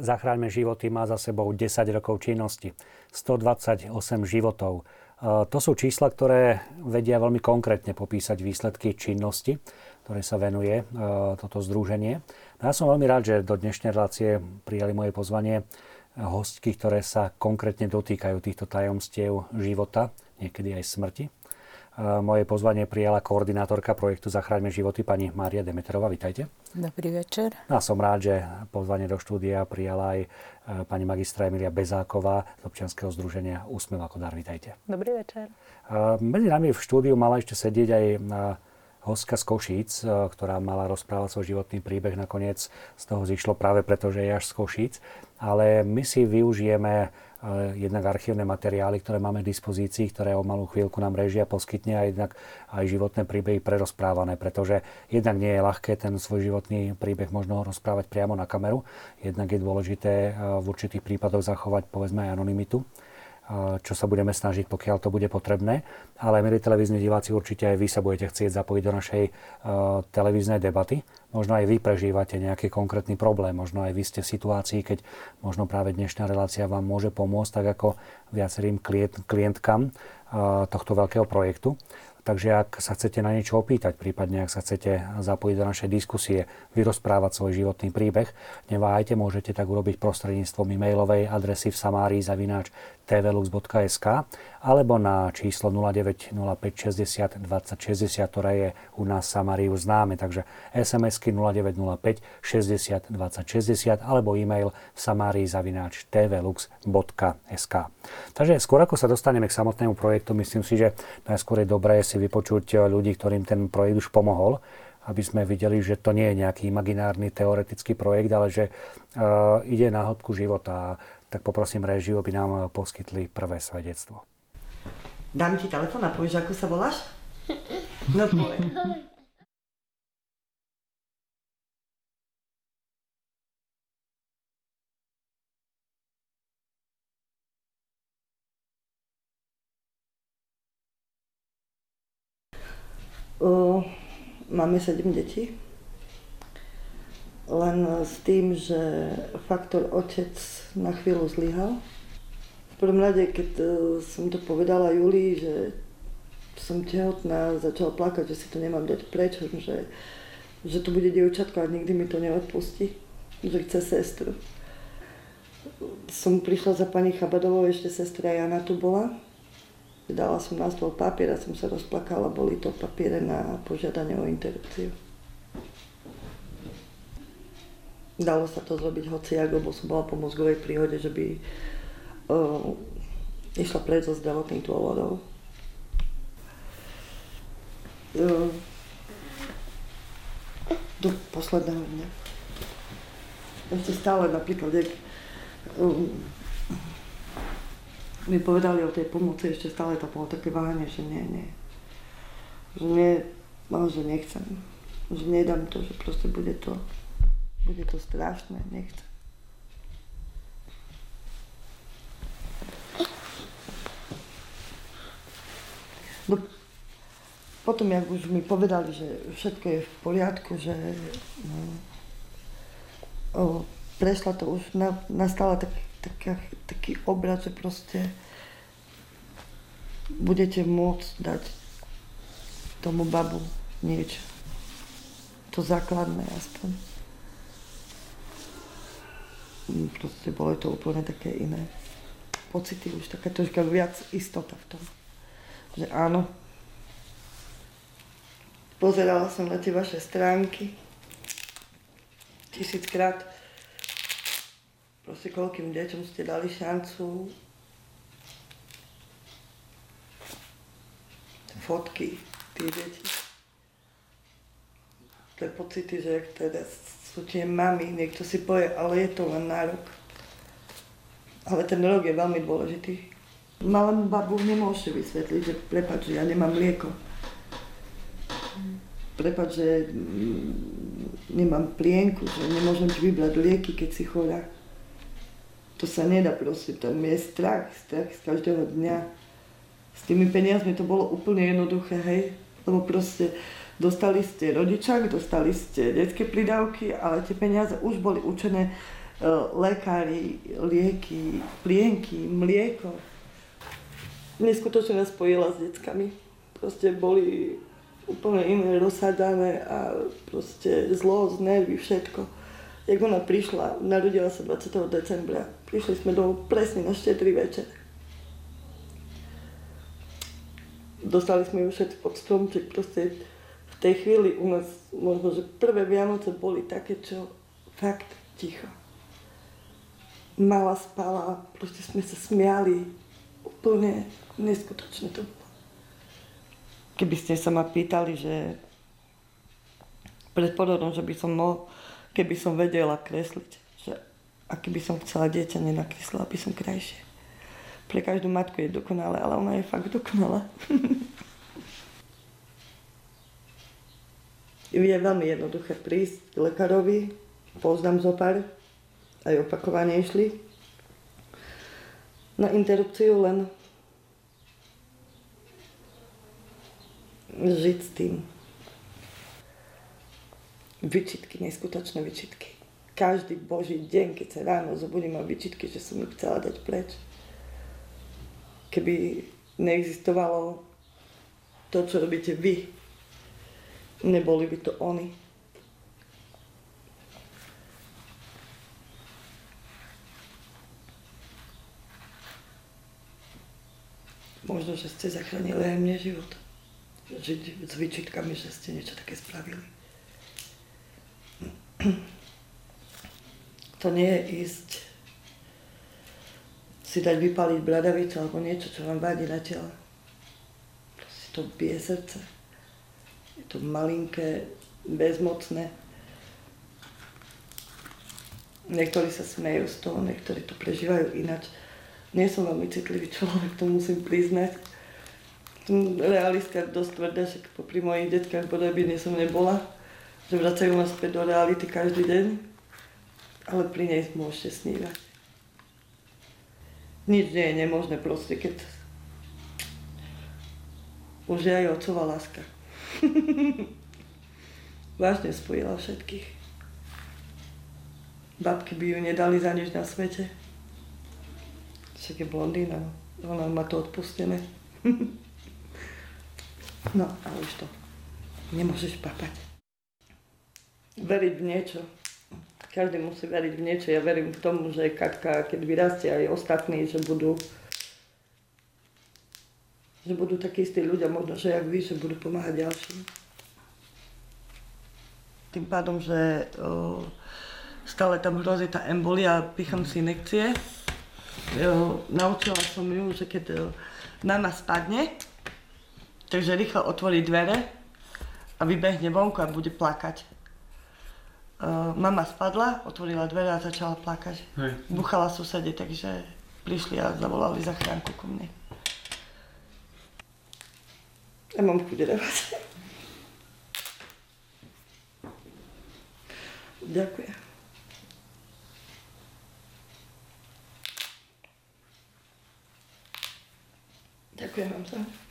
Zachráňme životy má za sebou 10 rokov činnosti, 128 životov. E, to sú čísla, ktoré vedia veľmi konkrétne popísať výsledky činnosti, ktoré sa venuje e, toto združenie. No ja som veľmi rád, že do dnešnej relácie prijali moje pozvanie hostky, ktoré sa konkrétne dotýkajú týchto tajomstiev života, niekedy aj smrti. E, moje pozvanie prijala koordinátorka projektu Zachráňme životy, pani Mária Demeterová. Vítajte. Dobrý večer. A som rád, že pozvanie do štúdia prijala aj e, pani magistra Emilia Bezáková z občianskeho združenia Úsmev ako dar. Vítajte. Dobrý večer. Medzi nami v štúdiu mala ešte sedieť aj hostka z Košíc, ktorá mala rozprávať svoj životný príbeh. Nakoniec z toho zišlo práve preto, že je až z Košíc. Ale my si využijeme Eh, jednak archívne materiály, ktoré máme k dispozícii, ktoré o malú chvíľku nám režia poskytne a jednak aj životné príbehy prerozprávané, pretože jednak nie je ľahké ten svoj životný príbeh možno rozprávať priamo na kameru, jednak je dôležité eh, v určitých prípadoch zachovať povedzme aj anonymitu čo sa budeme snažiť, pokiaľ to bude potrebné. Ale milí televízni diváci, určite aj vy sa budete chcieť zapojiť do našej uh, televíznej debaty. Možno aj vy prežívate nejaký konkrétny problém, možno aj vy ste v situácii, keď možno práve dnešná relácia vám môže pomôcť, tak ako viacerým klient, klientkám uh, tohto veľkého projektu. Takže ak sa chcete na niečo opýtať, prípadne ak sa chcete zapojiť do našej diskusie, vyrozprávať svoj životný príbeh, neváhajte, môžete tak urobiť prostredníctvom e-mailovej adresy v samári zavináč tvlux.sk alebo na číslo 0905 60 20 60, ktoré je u nás už známe. Takže SMS-ky 0905 60 20 60 alebo e-mail v samárii zavináč tvlux.sk. Takže skôr ako sa dostaneme k samotnému projektu, myslím si, že najskôr je dobré si vypočuť ľudí, ktorým ten projekt už pomohol aby sme videli, že to nie je nejaký imaginárny teoretický projekt, ale že uh, ide na hĺbku života tak poprosím režiu, aby nám poskytli prvé svedectvo. Dám ti telefon a povieš, ako sa voláš? No poviem. Uh, máme sedem detí len s tým, že faktor otec na chvíľu zlyhal. V prvom rade, keď e, som to povedala Julii, že som tehotná, začala plakať, že si to nemám dať preč, že, že to bude dievčatko a nikdy mi to neodpustí, že chce sestru. Som prišla za pani Chabadovou, ešte sestra Jana tu bola. Dala som na stôl papier a som sa rozplakala, boli to papiere na požiadanie o interrupciu. Dalo sa to zrobiť hociak, lebo som bola po mozgovej príhode, že by uh, išla preč zo zdravotných dôvodov. Uh, do posledného dňa. Ešte stále napríklad, jak um, mi povedali o tej pomoci, ešte stále to bolo také váhanie, že nie, nie. Že nie, že nechcem. Že nedám to, že proste bude to bude to strašné, nechcem. No, potom, jak už mi povedali, že všetko je v poriadku, že no, o, prešla to už, na, nastala tak, tak, taký obrad, že proste budete môcť dať tomu babu niečo. To základné aspoň proste bolo to úplne také iné pocity, už taká troška viac istota v tom. Že áno. Pozerala som na tie vaše stránky tisíckrát. Proste koľkým deťom ste dali šancu. Fotky tých detí. Tie pocity, že teda tie mamy, niekto si povie, ale je to len na rok. Ale ten rok je veľmi dôležitý. Malému babu nemôžete vysvetliť, že prepáč, že ja nemám mlieko. Prepáč, že mm, nemám plienku, že nemôžem ti vybrať lieky, keď si chorá. To sa nedá proste, tam je strach, strach z každého dňa. S tými peniazmi to bolo úplne jednoduché, hej, lebo proste Dostali ste rodičák, dostali ste detské pridávky, ale tie peniaze už boli učené e, lekári, lieky, plienky, mlieko. Neskutočne nás spojila s deckami. Proste boli úplne iné, rozsádané a proste zlo, nervy, všetko. Jak ona prišla, narodila sa 20. decembra, prišli sme domov presne na štedrý večer. Dostali sme ju všetci pod stromček, proste tej chvíli u nás možno, že prvé Vianoce boli také, čo fakt ticho. Mala spala, proste sme sa smiali. Úplne neskutočne to bolo. Keby ste sa ma pýtali, že pred porodom, že by som mohol, keby som vedela kresliť, že a keby som chcela dieťa, nenakreslila by som krajšie. Pre každú matku je dokonalé, ale ona je fakt dokonalá. je veľmi jednoduché prísť k lekárovi, poznám zo pár, aj opakovane išli. Na interrupciu len žiť s tým. Vyčitky, neskutočné vyčitky. Každý boží deň, keď sa ráno zobudím, mám vyčitky, že som ich chcela dať preč. Keby neexistovalo to, čo robíte vy, Neboli by to oni. Možno, že ste zachránili aj mne život. Žiť s výčitkami, že ste niečo také spravili. To nie je ísť si dať vypaliť bradavicu alebo niečo, čo vám vadí na tele. Proste to bije srdce je to malinké, bezmocné. Niektorí sa smejú z toho, niektorí to prežívajú ináč. Nie som veľmi citlivý človek, to musím priznať. Realistka dosť tvrdá, že popri mojich detkách podobne nie som nebola. Že vracajú ma späť do reality každý deň. Ale pri nej môžete snívať. Nič nie je nemožné proste, keď už je aj otcová láska. Vážne spojila všetkých. Babky by ju nedali za nič na svete. Však je blondína, ona má to odpustené. no a už to nemôžeš papať. Veriť v niečo. Každý musí veriť v niečo. Ja verím k tomu, že Katka, keď vyrastie aj ostatní, že budú že budú takí istí ľudia, možno, že jak vy, že budú pomáhať ďalším. Tým pádom, že o, stále tam hrozí tá embolia, picham si inekcie. O, naučila som ju, že keď o, mama spadne, takže rýchlo otvorí dvere a vybehne vonku a bude plakať. Uh, mama spadla, otvorila dvere a začala plakať. Hej. Buchala susede, takže prišli a zavolali zachránku ku mne. Ja mám chuť revať. Ďakujem. Ďakujem vám za.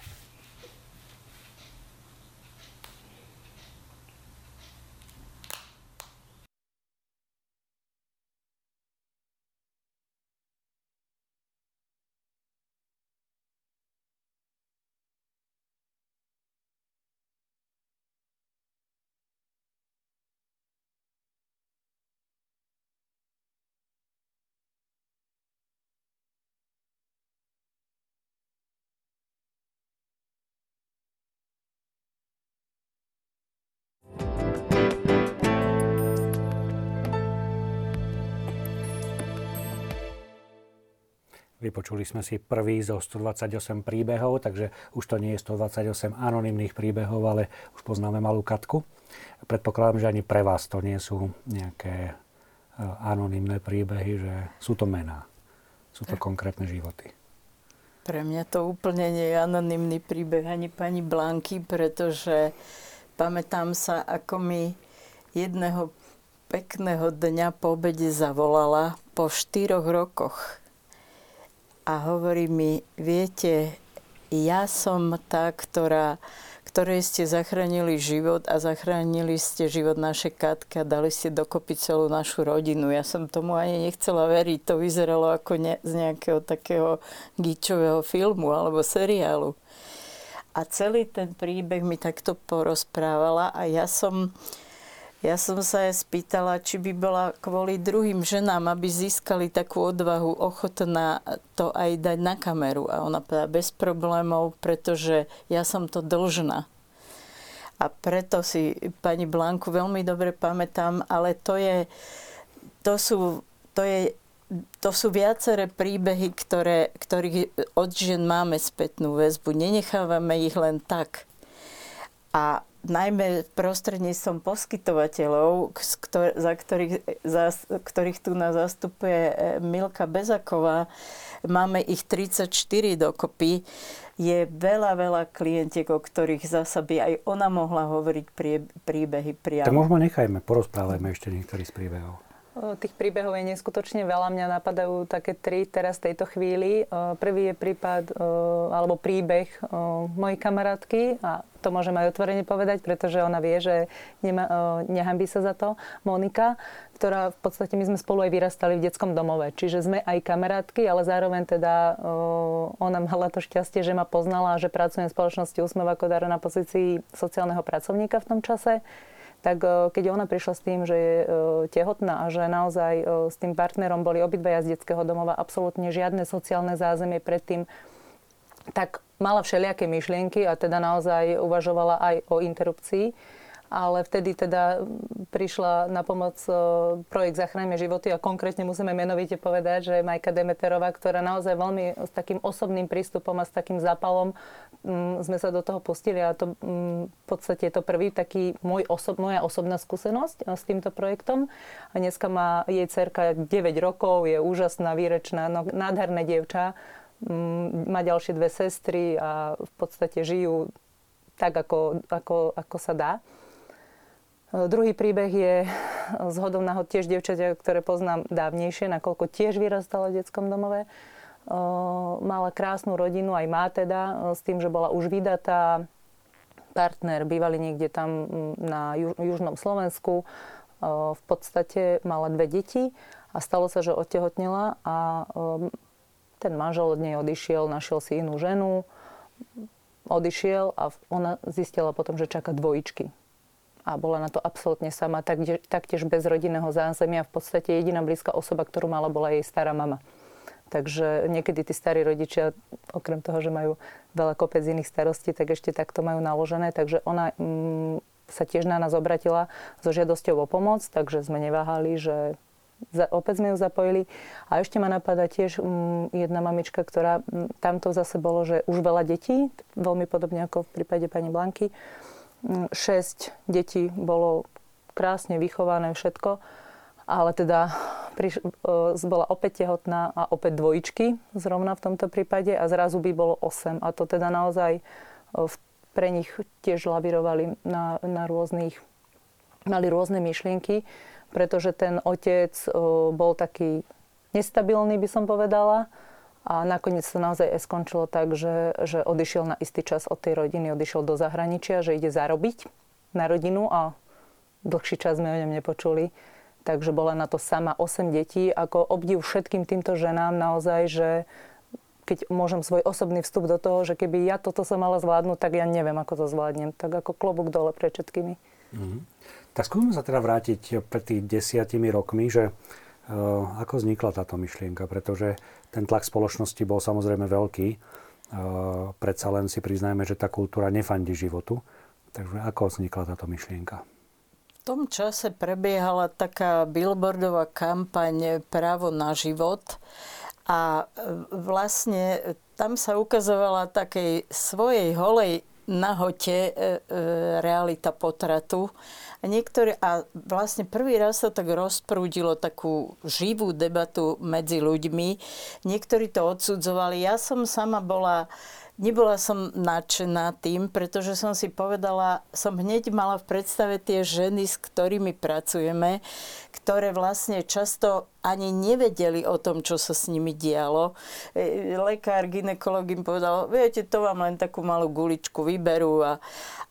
Vypočuli sme si prvý zo 128 príbehov, takže už to nie je 128 anonimných príbehov, ale už poznáme malú Katku. Predpokladám, že ani pre vás to nie sú nejaké e, anonimné príbehy, že sú to mená. Sú to konkrétne životy. Pre mňa to úplne nie je anonimný príbeh ani pani Blanky, pretože pamätám sa, ako mi jedného pekného dňa po obede zavolala po štyroch rokoch a hovorí mi, viete, ja som tá, ktorá, ktorej ste zachránili život a zachránili ste život našej Katky a dali ste dokopy celú našu rodinu. Ja som tomu ani nechcela veriť. To vyzeralo ako ne, z nejakého takého gíčového filmu alebo seriálu. A celý ten príbeh mi takto porozprávala a ja som ja som sa aj spýtala, či by bola kvôli druhým ženám, aby získali takú odvahu, ochotná to aj dať na kameru. A ona povedala, bez problémov, pretože ja som to dlžná. A preto si pani Blanku veľmi dobre pamätám, ale to je, to sú, to je to sú viaceré príbehy, ktoré, ktorých od žien máme spätnú väzbu. Nenechávame ich len tak. A najmä prostredníctvom poskytovateľov, za ktorých, za ktorých tu nás zastupuje e, Milka Bezaková, máme ich 34 dokopy, je veľa, veľa klientiek, o ktorých zasa by aj ona mohla hovoriť prie, príbehy priamo. Tak možno nechajme, porozprávajme ešte niektorý z príbehov. Tých príbehov je neskutočne veľa. Mňa napadajú také tri teraz v tejto chvíli. Prvý je prípad alebo príbeh mojej kamarátky a to môžem aj otvorene povedať, pretože ona vie, že nema, nehambí sa za to. Monika, ktorá v podstate my sme spolu aj vyrastali v detskom domove. Čiže sme aj kamarátky, ale zároveň teda ona mala to šťastie, že ma poznala a že pracujem v spoločnosti Úsmev ako na pozícii sociálneho pracovníka v tom čase tak e, keď ona prišla s tým, že je e, tehotná a že naozaj e, s tým partnerom boli obidvaja z detského domova absolútne žiadne sociálne zázemie predtým, tak mala všelijaké myšlienky a teda naozaj uvažovala aj o interrupcii ale vtedy teda prišla na pomoc projekt Zachráňme životy a konkrétne musíme menovite povedať, že Majka Demeterová, ktorá naozaj veľmi s takým osobným prístupom a s takým zápalom mm, sme sa do toho pustili a to mm, v podstate je to prvý taký môj osob, moja osobná skúsenosť s týmto projektom. A dneska má jej cerka 9 rokov, je úžasná, výrečná, no, nádherné dievča, mm, má ďalšie dve sestry a v podstate žijú tak, ako, ako, ako sa dá. Druhý príbeh je z hodou náhod tiež dievčatia, ktoré poznám dávnejšie, nakoľko tiež vyrastala v detskom domove. E, mala krásnu rodinu, aj má teda, e, s tým, že bola už vydatá. Partner bývali niekde tam na južnom Slovensku. V podstate mala dve deti a stalo sa, že odtehotnila a ten manžel od nej odišiel, našiel si inú ženu, odišiel a ona zistila potom, že čaká dvojičky a bola na to absolútne sama, taktiež bez rodinného zázemia. V podstate jediná blízka osoba, ktorú mala, bola jej stará mama. Takže niekedy tí starí rodičia, okrem toho, že majú veľa kopec iných starostí, tak ešte takto majú naložené. Takže ona mm, sa tiež na nás obratila so žiadosťou o pomoc, takže sme neváhali, že za, opäť sme ju zapojili. A ešte ma napadá tiež mm, jedna mamička, ktorá mm, tamto zase bolo, že už veľa detí, veľmi podobne ako v prípade pani Blanky 6 detí bolo krásne vychované všetko, ale teda priš- e, bola opäť tehotná a opäť dvojičky zrovna v tomto prípade a zrazu by bolo 8. A to teda naozaj e, pre nich tiež lavirovali na, na rôznych, mali rôzne myšlienky, pretože ten otec e, bol taký nestabilný, by som povedala, a nakoniec to naozaj skončilo tak, že, že odišiel na istý čas od tej rodiny, odišiel do zahraničia, že ide zarobiť na rodinu a dlhší čas sme o ňom nepočuli. Takže bola na to sama 8 detí. Ako obdiv všetkým týmto ženám naozaj, že keď môžem svoj osobný vstup do toho, že keby ja toto som mala zvládnuť, tak ja neviem, ako to zvládnem. Tak ako klobúk dole pre všetkými. Mm-hmm. Tak skúsme sa teda vrátiť pred tých desiatimi rokmi, že ako vznikla táto myšlienka, pretože ten tlak spoločnosti bol samozrejme veľký. Predsa len si priznajme, že tá kultúra nefandí životu. Takže ako vznikla táto myšlienka? V tom čase prebiehala taká billboardová kampaň Právo na život a e, vlastne tam sa ukazovala takej svojej holej nahote e, e, realita potratu. A, niektoré, a vlastne prvý raz sa tak rozprúdilo takú živú debatu medzi ľuďmi. Niektorí to odsudzovali. Ja som sama bola nebola som nadšená tým, pretože som si povedala, som hneď mala v predstave tie ženy, s ktorými pracujeme, ktoré vlastne často ani nevedeli o tom, čo sa s nimi dialo. E, lekár, ginekolog im povedal, viete, to vám len takú malú guličku vyberú a,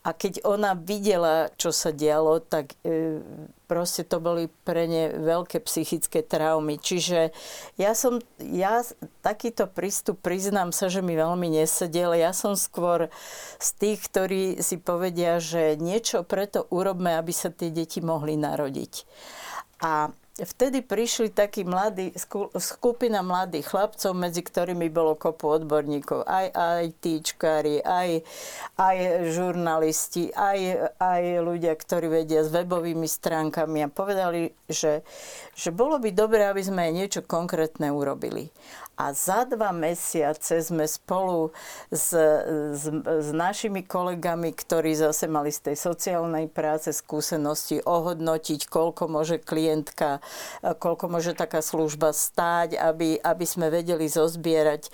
a keď ona videla, čo sa dialo, tak e, proste to boli pre ne veľké psychické traumy. Čiže ja som, ja takýto prístup, priznám sa, že mi veľmi nesedel. Ja som skôr z tých, ktorí si povedia, že niečo preto urobme, aby sa tie deti mohli narodiť. A vtedy prišli takí mladí, skupina mladých chlapcov, medzi ktorými bolo kopu odborníkov, aj ITčkári, aj, aj žurnalisti, aj, aj ľudia, ktorí vedia s webovými stránkami a povedali, že, že bolo by dobré, aby sme niečo konkrétne urobili a za dva mesiace sme spolu s, s, s našimi kolegami, ktorí zase mali z tej sociálnej práce skúsenosti ohodnotiť, koľko môže klientka, koľko môže taká služba stáť, aby, aby sme vedeli zozbierať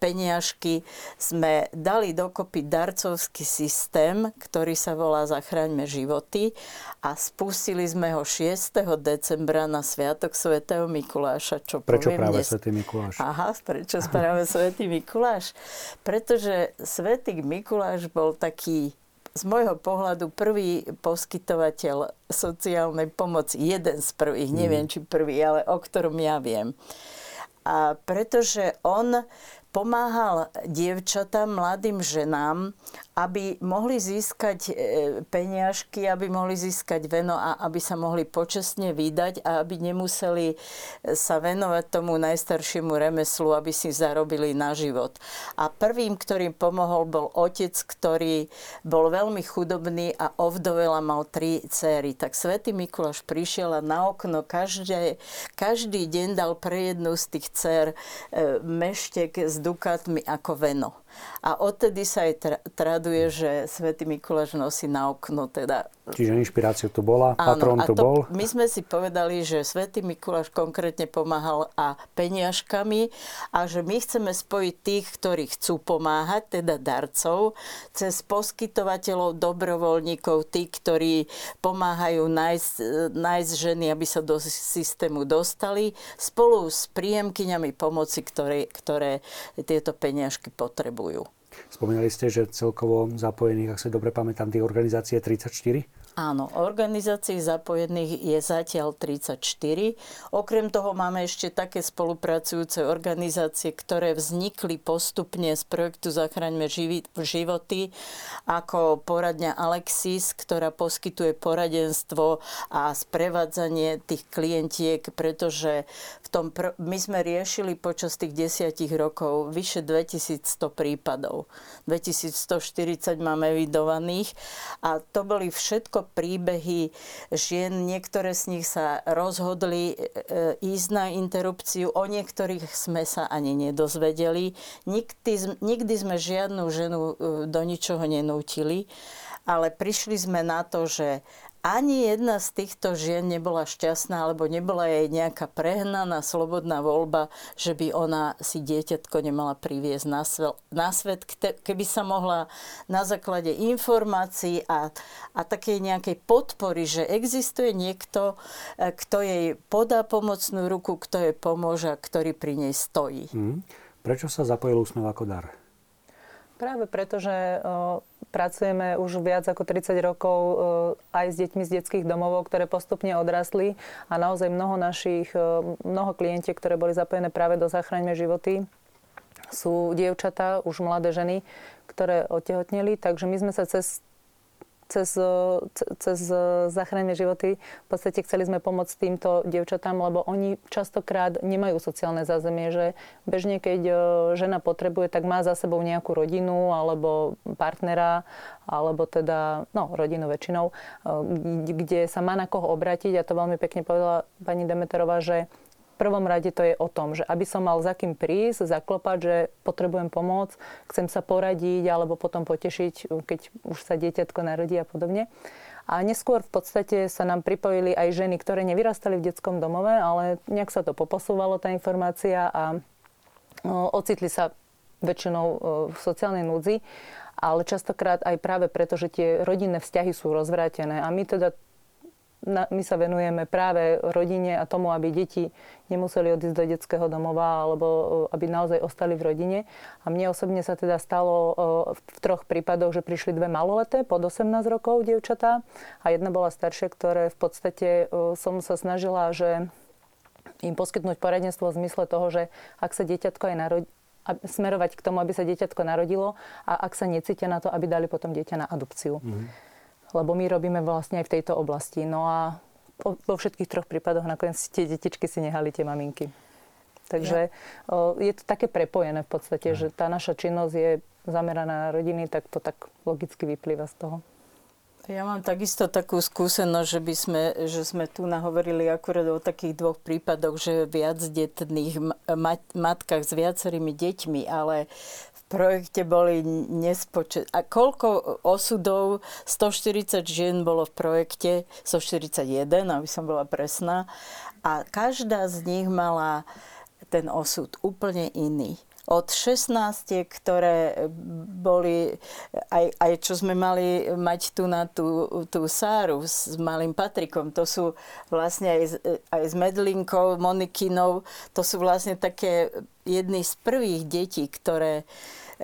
peniažky, sme dali dokopy darcovský systém, ktorý sa volá Zachraňme životy a spustili sme ho 6. decembra na Sviatok svätého Mikuláša. Čo Prečo poviem práve dnes... Mikuláš? Aha, Aha, prečo správame Svetý Mikuláš? Pretože Svetý Mikuláš bol taký z môjho pohľadu prvý poskytovateľ sociálnej pomoci. Jeden z prvých, neviem či prvý, ale o ktorom ja viem. A pretože on pomáhal dievčatám, mladým ženám, aby mohli získať e, peniažky, aby mohli získať veno a aby sa mohli počestne vydať a aby nemuseli sa venovať tomu najstaršiemu remeslu, aby si zarobili na život. A prvým, ktorým pomohol, bol otec, ktorý bol veľmi chudobný a ovdovel mal tri céry. Tak svätý Mikuláš prišiel a na okno každé, každý deň dal pre jednu z tých dcer e, meštek s dukátmi ako veno. A odtedy sa aj tra- traduje, že svätý Mikuláš nosí na okno teda Čiže inšpiráciu tu bola, Áno, patrón tu to, bol. My sme si povedali, že svätý Mikuláš konkrétne pomáhal a peniažkami a že my chceme spojiť tých, ktorí chcú pomáhať, teda darcov, cez poskytovateľov, dobrovoľníkov, tí, ktorí pomáhajú nájsť, nájsť ženy, aby sa do systému dostali, spolu s príjemkyňami pomoci, ktoré, ktoré tieto peniažky potrebujú. Spomínali ste, že celkovo zapojených, ak sa dobre pamätám, tých organizácií je 34? Áno, organizácií zapojených je zatiaľ 34. Okrem toho máme ešte také spolupracujúce organizácie, ktoré vznikli postupne z projektu Zachraňme životy, ako poradňa Alexis, ktorá poskytuje poradenstvo a sprevádzanie tých klientiek, pretože v tom pr- my sme riešili počas tých desiatich rokov vyše 2100 prípadov. 2140 máme evidovaných a to boli všetko príbehy žien. Niektoré z nich sa rozhodli e, ísť na interrupciu, o niektorých sme sa ani nedozvedeli. Nikdy, nikdy sme žiadnu ženu e, do ničoho nenútili, ale prišli sme na to, že ani jedna z týchto žien nebola šťastná, alebo nebola jej nejaká prehnaná slobodná voľba, že by ona si dieťatko nemala priviesť na, svet, na svet, keby sa mohla na základe informácií a, a takej nejakej podpory, že existuje niekto, e, kto jej podá pomocnú ruku, kto jej pomôže a ktorý pri nej stojí. Mm. Prečo sa zapojil úsmev ako dar? Práve preto, že pracujeme už viac ako 30 rokov aj s deťmi z detských domov, ktoré postupne odrastli a naozaj mnoho našich, mnoho klientiek, ktoré boli zapojené práve do záchraňme životy, sú dievčatá, už mladé ženy, ktoré otehotneli, takže my sme sa cez cez, cez záchranné životy. V podstate chceli sme pomôcť týmto dievčatám, lebo oni častokrát nemajú sociálne zázemie, že bežne keď e, žena potrebuje, tak má za sebou nejakú rodinu alebo partnera, alebo teda, no, rodinu väčšinou, e, kde sa má na koho obrátiť. A to veľmi pekne povedala pani Demeterová, že prvom rade to je o tom, že aby som mal za kým prísť, zaklopať, že potrebujem pomoc, chcem sa poradiť alebo potom potešiť, keď už sa dieťatko narodí a podobne. A neskôr v podstate sa nám pripojili aj ženy, ktoré nevyrastali v detskom domove, ale nejak sa to poposúvalo, tá informácia a ocitli sa väčšinou v sociálnej núdzi, ale častokrát aj práve preto, že tie rodinné vzťahy sú rozvrátené a my teda my sa venujeme práve rodine a tomu, aby deti nemuseli odísť do detského domova alebo aby naozaj ostali v rodine. A mne osobne sa teda stalo v troch prípadoch, že prišli dve maloleté pod 18 rokov dievčatá a jedna bola staršia, ktoré v podstate som sa snažila, že im poskytnúť poradenstvo v zmysle toho, že ak sa dieťatko aj narodí, smerovať k tomu, aby sa dieťatko narodilo a ak sa necítia na to, aby dali potom dieťa na adopciu. Mm-hmm lebo my robíme vlastne aj v tejto oblasti. No a vo všetkých troch prípadoch nakoniec tie detičky si nehali tie maminky. Takže ja. je to také prepojené v podstate, ja. že tá naša činnosť je zameraná na rodiny, tak to tak logicky vyplýva z toho. Ja mám takisto takú skúsenosť, že, by sme, že sme tu nahovorili akurát o takých dvoch prípadoch, že viac detných mat, matkách s viacerými deťmi, ale projekte boli nespočet... A koľko osudov, 140 žien bolo v projekte, 141, aby som bola presná. A každá z nich mala ten osud úplne iný od 16, ktoré boli, aj, aj čo sme mali mať tu na tú, tú Sáru s malým Patrikom, to sú vlastne aj, aj s Medlinkou, Monikinou, to sú vlastne také jedny z prvých detí, ktoré,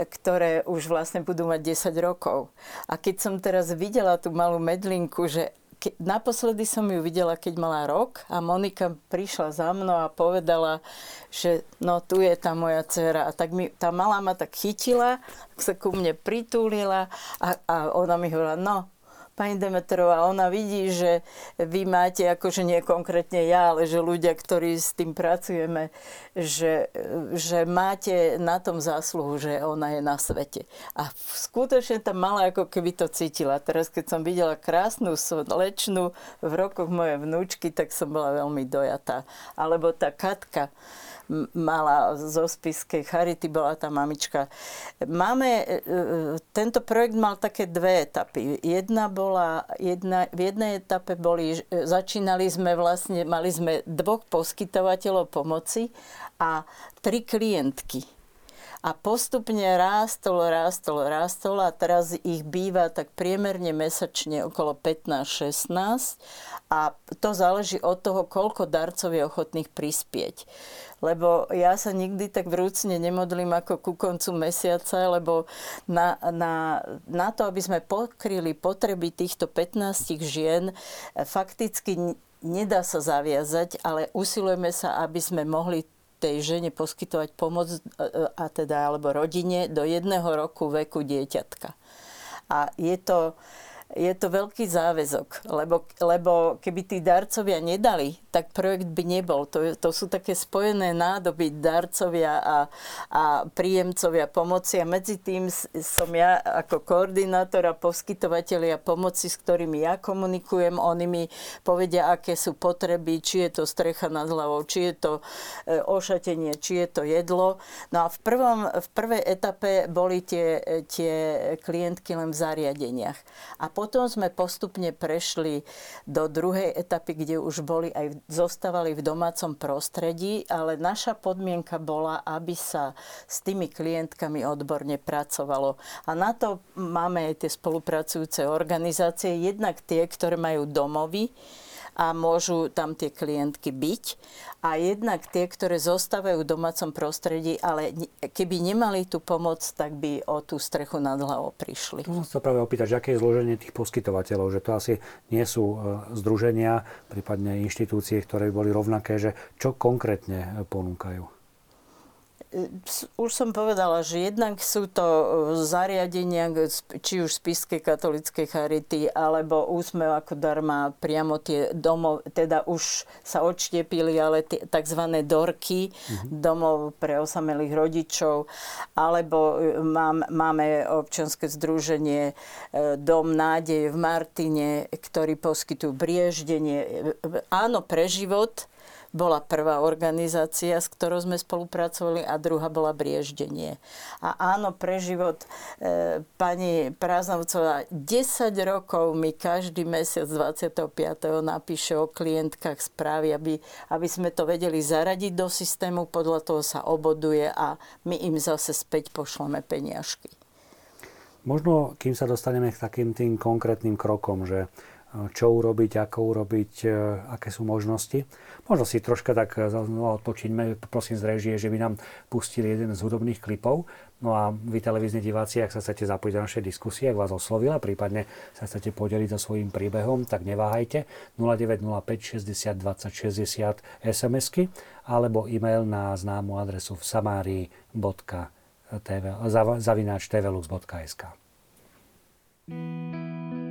ktoré už vlastne budú mať 10 rokov. A keď som teraz videla tú malú Medlinku, že ke, naposledy som ju videla, keď mala rok a Monika prišla za mnou a povedala, že no tu je tá moja dcera. A tak mi, tá malá ma tak chytila, tak sa ku mne pritúlila a, a ona mi hovorila, no pani Demetrová, ona vidí, že vy máte, akože nie konkrétne ja, ale že ľudia, ktorí s tým pracujeme, že, že máte na tom zásluhu, že ona je na svete. A skutočne tam mala ako keby to cítila. Teraz, keď som videla krásnu slečnu v rokoch mojej vnúčky, tak som bola veľmi dojatá. Alebo tá Katka, mala zo spiskej Charity, bola tá mamička. Máme, e, e, tento projekt mal také dve etapy. Jedna bola, jedna, v jednej etape boli, začínali sme vlastne, mali sme dvoch poskytovateľov pomoci a tri klientky a postupne rástol, rástol, rástol a teraz ich býva tak priemerne mesačne okolo 15-16 a to záleží od toho, koľko darcov je ochotných prispieť. Lebo ja sa nikdy tak vrúcne nemodlím ako ku koncu mesiaca, lebo na, na, na to, aby sme pokryli potreby týchto 15 žien, fakticky nedá sa zaviazať, ale usilujeme sa, aby sme mohli tej žene poskytovať pomoc, e, e, a teda, alebo rodine do jedného roku veku dieťatka. A je to, je to veľký záväzok, lebo, lebo keby tí darcovia nedali, tak projekt by nebol. To, to sú také spojené nádoby darcovia a, a príjemcovia pomoci a medzi tým som ja ako koordinátor a poskytovateľia pomoci, s ktorými ja komunikujem, oni mi povedia, aké sú potreby, či je to strecha nad hlavou, či je to e, ošatenie, či je to jedlo. No a v, prvom, v prvej etape boli tie, tie klientky len v zariadeniach. A potom sme postupne prešli do druhej etapy, kde už boli aj, zostávali v domácom prostredí, ale naša podmienka bola, aby sa s tými klientkami odborne pracovalo. A na to máme aj tie spolupracujúce organizácie, jednak tie, ktoré majú domovy, a môžu tam tie klientky byť. A jednak tie, ktoré zostávajú v domácom prostredí, ale keby nemali tú pomoc, tak by o tú strechu nad hlavou prišli. Chcem sa práve opýtať, aké je zloženie tých poskytovateľov, že to asi nie sú e, združenia, prípadne inštitúcie, ktoré boli rovnaké, že čo konkrétne ponúkajú? Už som povedala, že jednak sú to e, zariadenia, či už Spiskej katolíckej charity, alebo Úsmev ako darma, priamo tie domov, teda už sa odštiepili, ale tie tzv. dorky, mm-hmm. domov pre osamelých rodičov, alebo e, mám, máme občianske združenie e, Dom nádej v Martine, ktorý poskytujú brieždenie. Áno, pre život, bola prvá organizácia, s ktorou sme spolupracovali a druhá bola Brieždenie. A áno, pre život e, pani Prázdnovcová 10 rokov mi každý mesiac 25. napíše o klientkách správy, aby, aby sme to vedeli zaradiť do systému, podľa toho sa oboduje a my im zase späť pošleme peniažky. Možno, kým sa dostaneme k takým tým konkrétnym krokom, že čo urobiť, ako urobiť, e, aké sú možnosti. Možno si troška tak e, no, odpočiňme, prosím z režie, že by nám pustili jeden z hudobných klipov. No a vy televízni diváci, ak sa chcete zapojiť do našej diskusie, ak vás oslovila, prípadne sa chcete podeliť so svojím príbehom, tak neváhajte 0905 60 20 60 SMS-ky alebo e-mail na známu adresu v zavináč tvlux.sk. thank you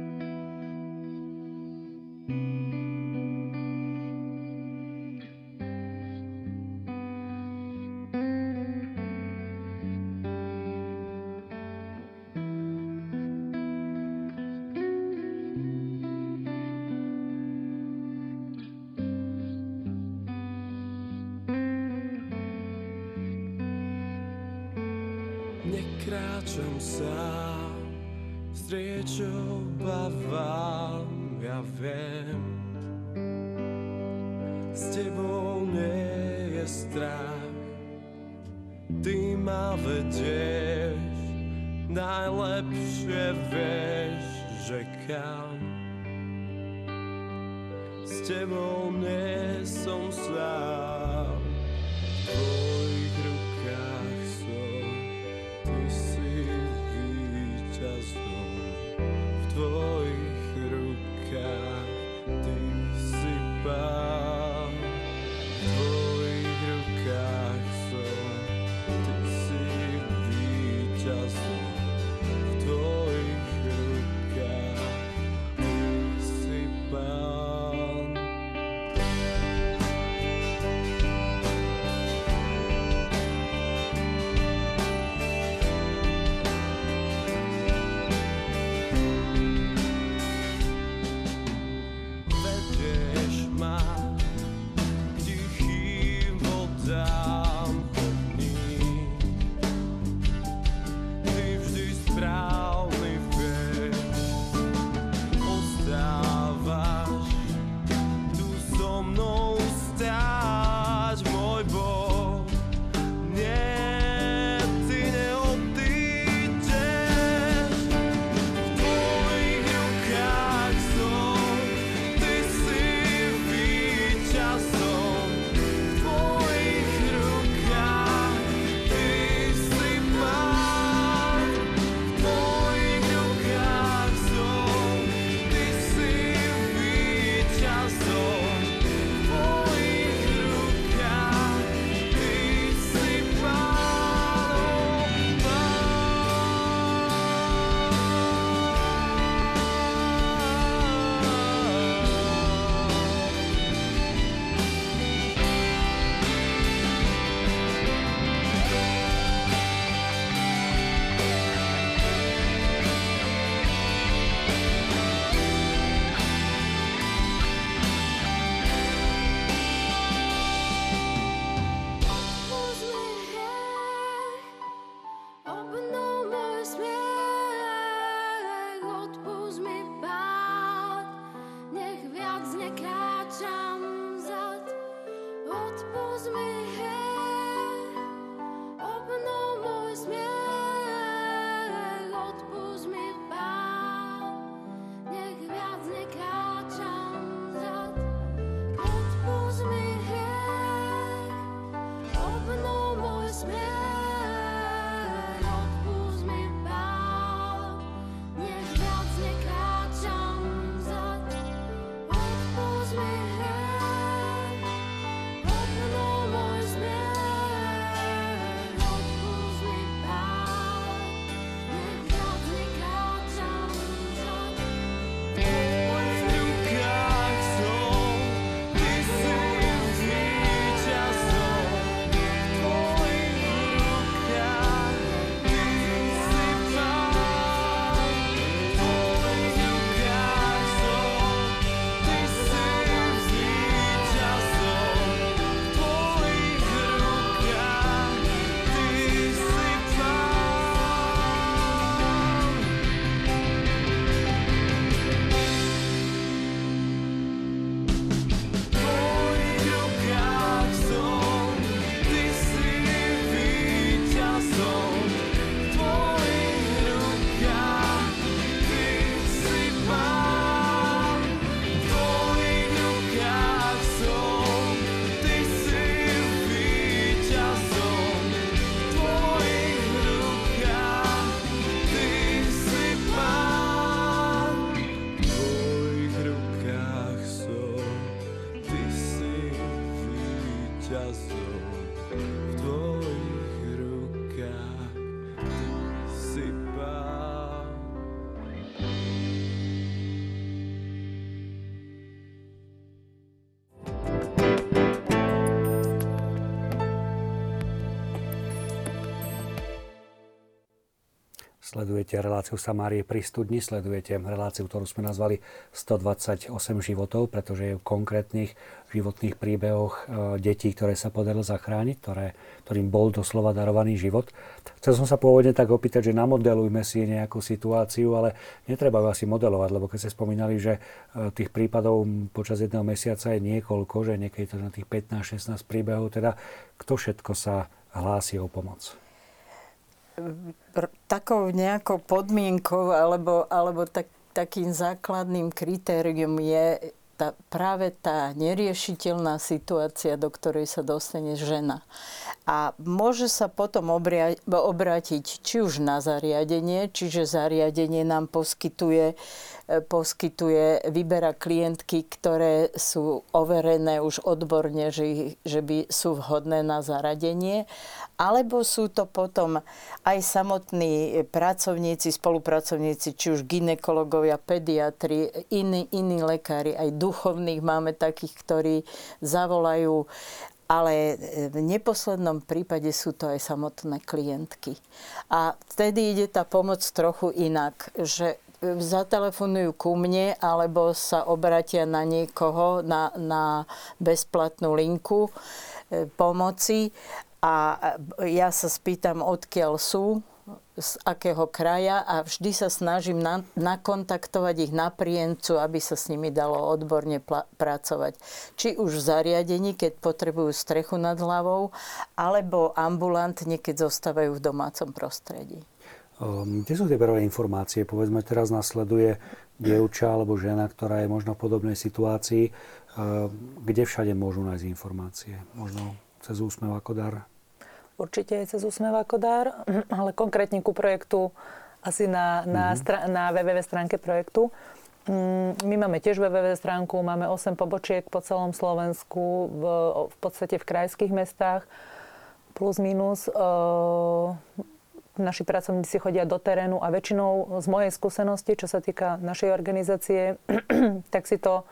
Sledujete reláciu Samárie pri studni, sledujete reláciu, ktorú sme nazvali 128 životov, pretože je v konkrétnych životných príbehoch e, detí, ktoré sa podarilo zachrániť, ktoré, ktorým bol doslova darovaný život. Chcel som sa pôvodne tak opýtať, že namodelujme si nejakú situáciu, ale netreba ju asi modelovať, lebo keď ste spomínali, že e, tých prípadov počas jedného mesiaca je niekoľko, že niekedy to na tých 15-16 príbehov, teda kto všetko sa hlási o pomoc? Takou nejakou podmienkou alebo, alebo tak, takým základným kritérium je tá, práve tá neriešiteľná situácia, do ktorej sa dostane žena. A môže sa potom obria- obrátiť či už na zariadenie, čiže zariadenie nám poskytuje poskytuje, vyberá klientky, ktoré sú overené už odborne, že, že by sú vhodné na zaradenie, alebo sú to potom aj samotní pracovníci, spolupracovníci, či už ginekologovia, pediatri, iní, iní lekári, aj duchovných máme takých, ktorí zavolajú ale v neposlednom prípade sú to aj samotné klientky. A vtedy ide tá pomoc trochu inak, že zatelefonujú ku mne alebo sa obratia na niekoho na, na bezplatnú linku e, pomoci a ja sa spýtam, odkiaľ sú, z akého kraja a vždy sa snažím na, nakontaktovať ich na príjemcu, aby sa s nimi dalo odborne pla- pracovať. Či už v zariadení, keď potrebujú strechu nad hlavou, alebo ambulantne, keď zostávajú v domácom prostredí. Um, kde sú tie prvé informácie? Povedzme, teraz nasleduje dievča alebo žena, ktorá je možno v podobnej situácii. Uh, kde všade môžu nájsť informácie? Možno cez úsmev ako dar? Určite aj cez úsmev ako dar, ale konkrétne ku projektu asi na, na, mm-hmm. stra- na www stránke projektu. Mm, my máme tiež www stránku, máme 8 pobočiek po celom Slovensku, v, v podstate v krajských mestách, plus minus. Naši pracovníci chodia do terénu a väčšinou z mojej skúsenosti, čo sa týka našej organizácie, tak si to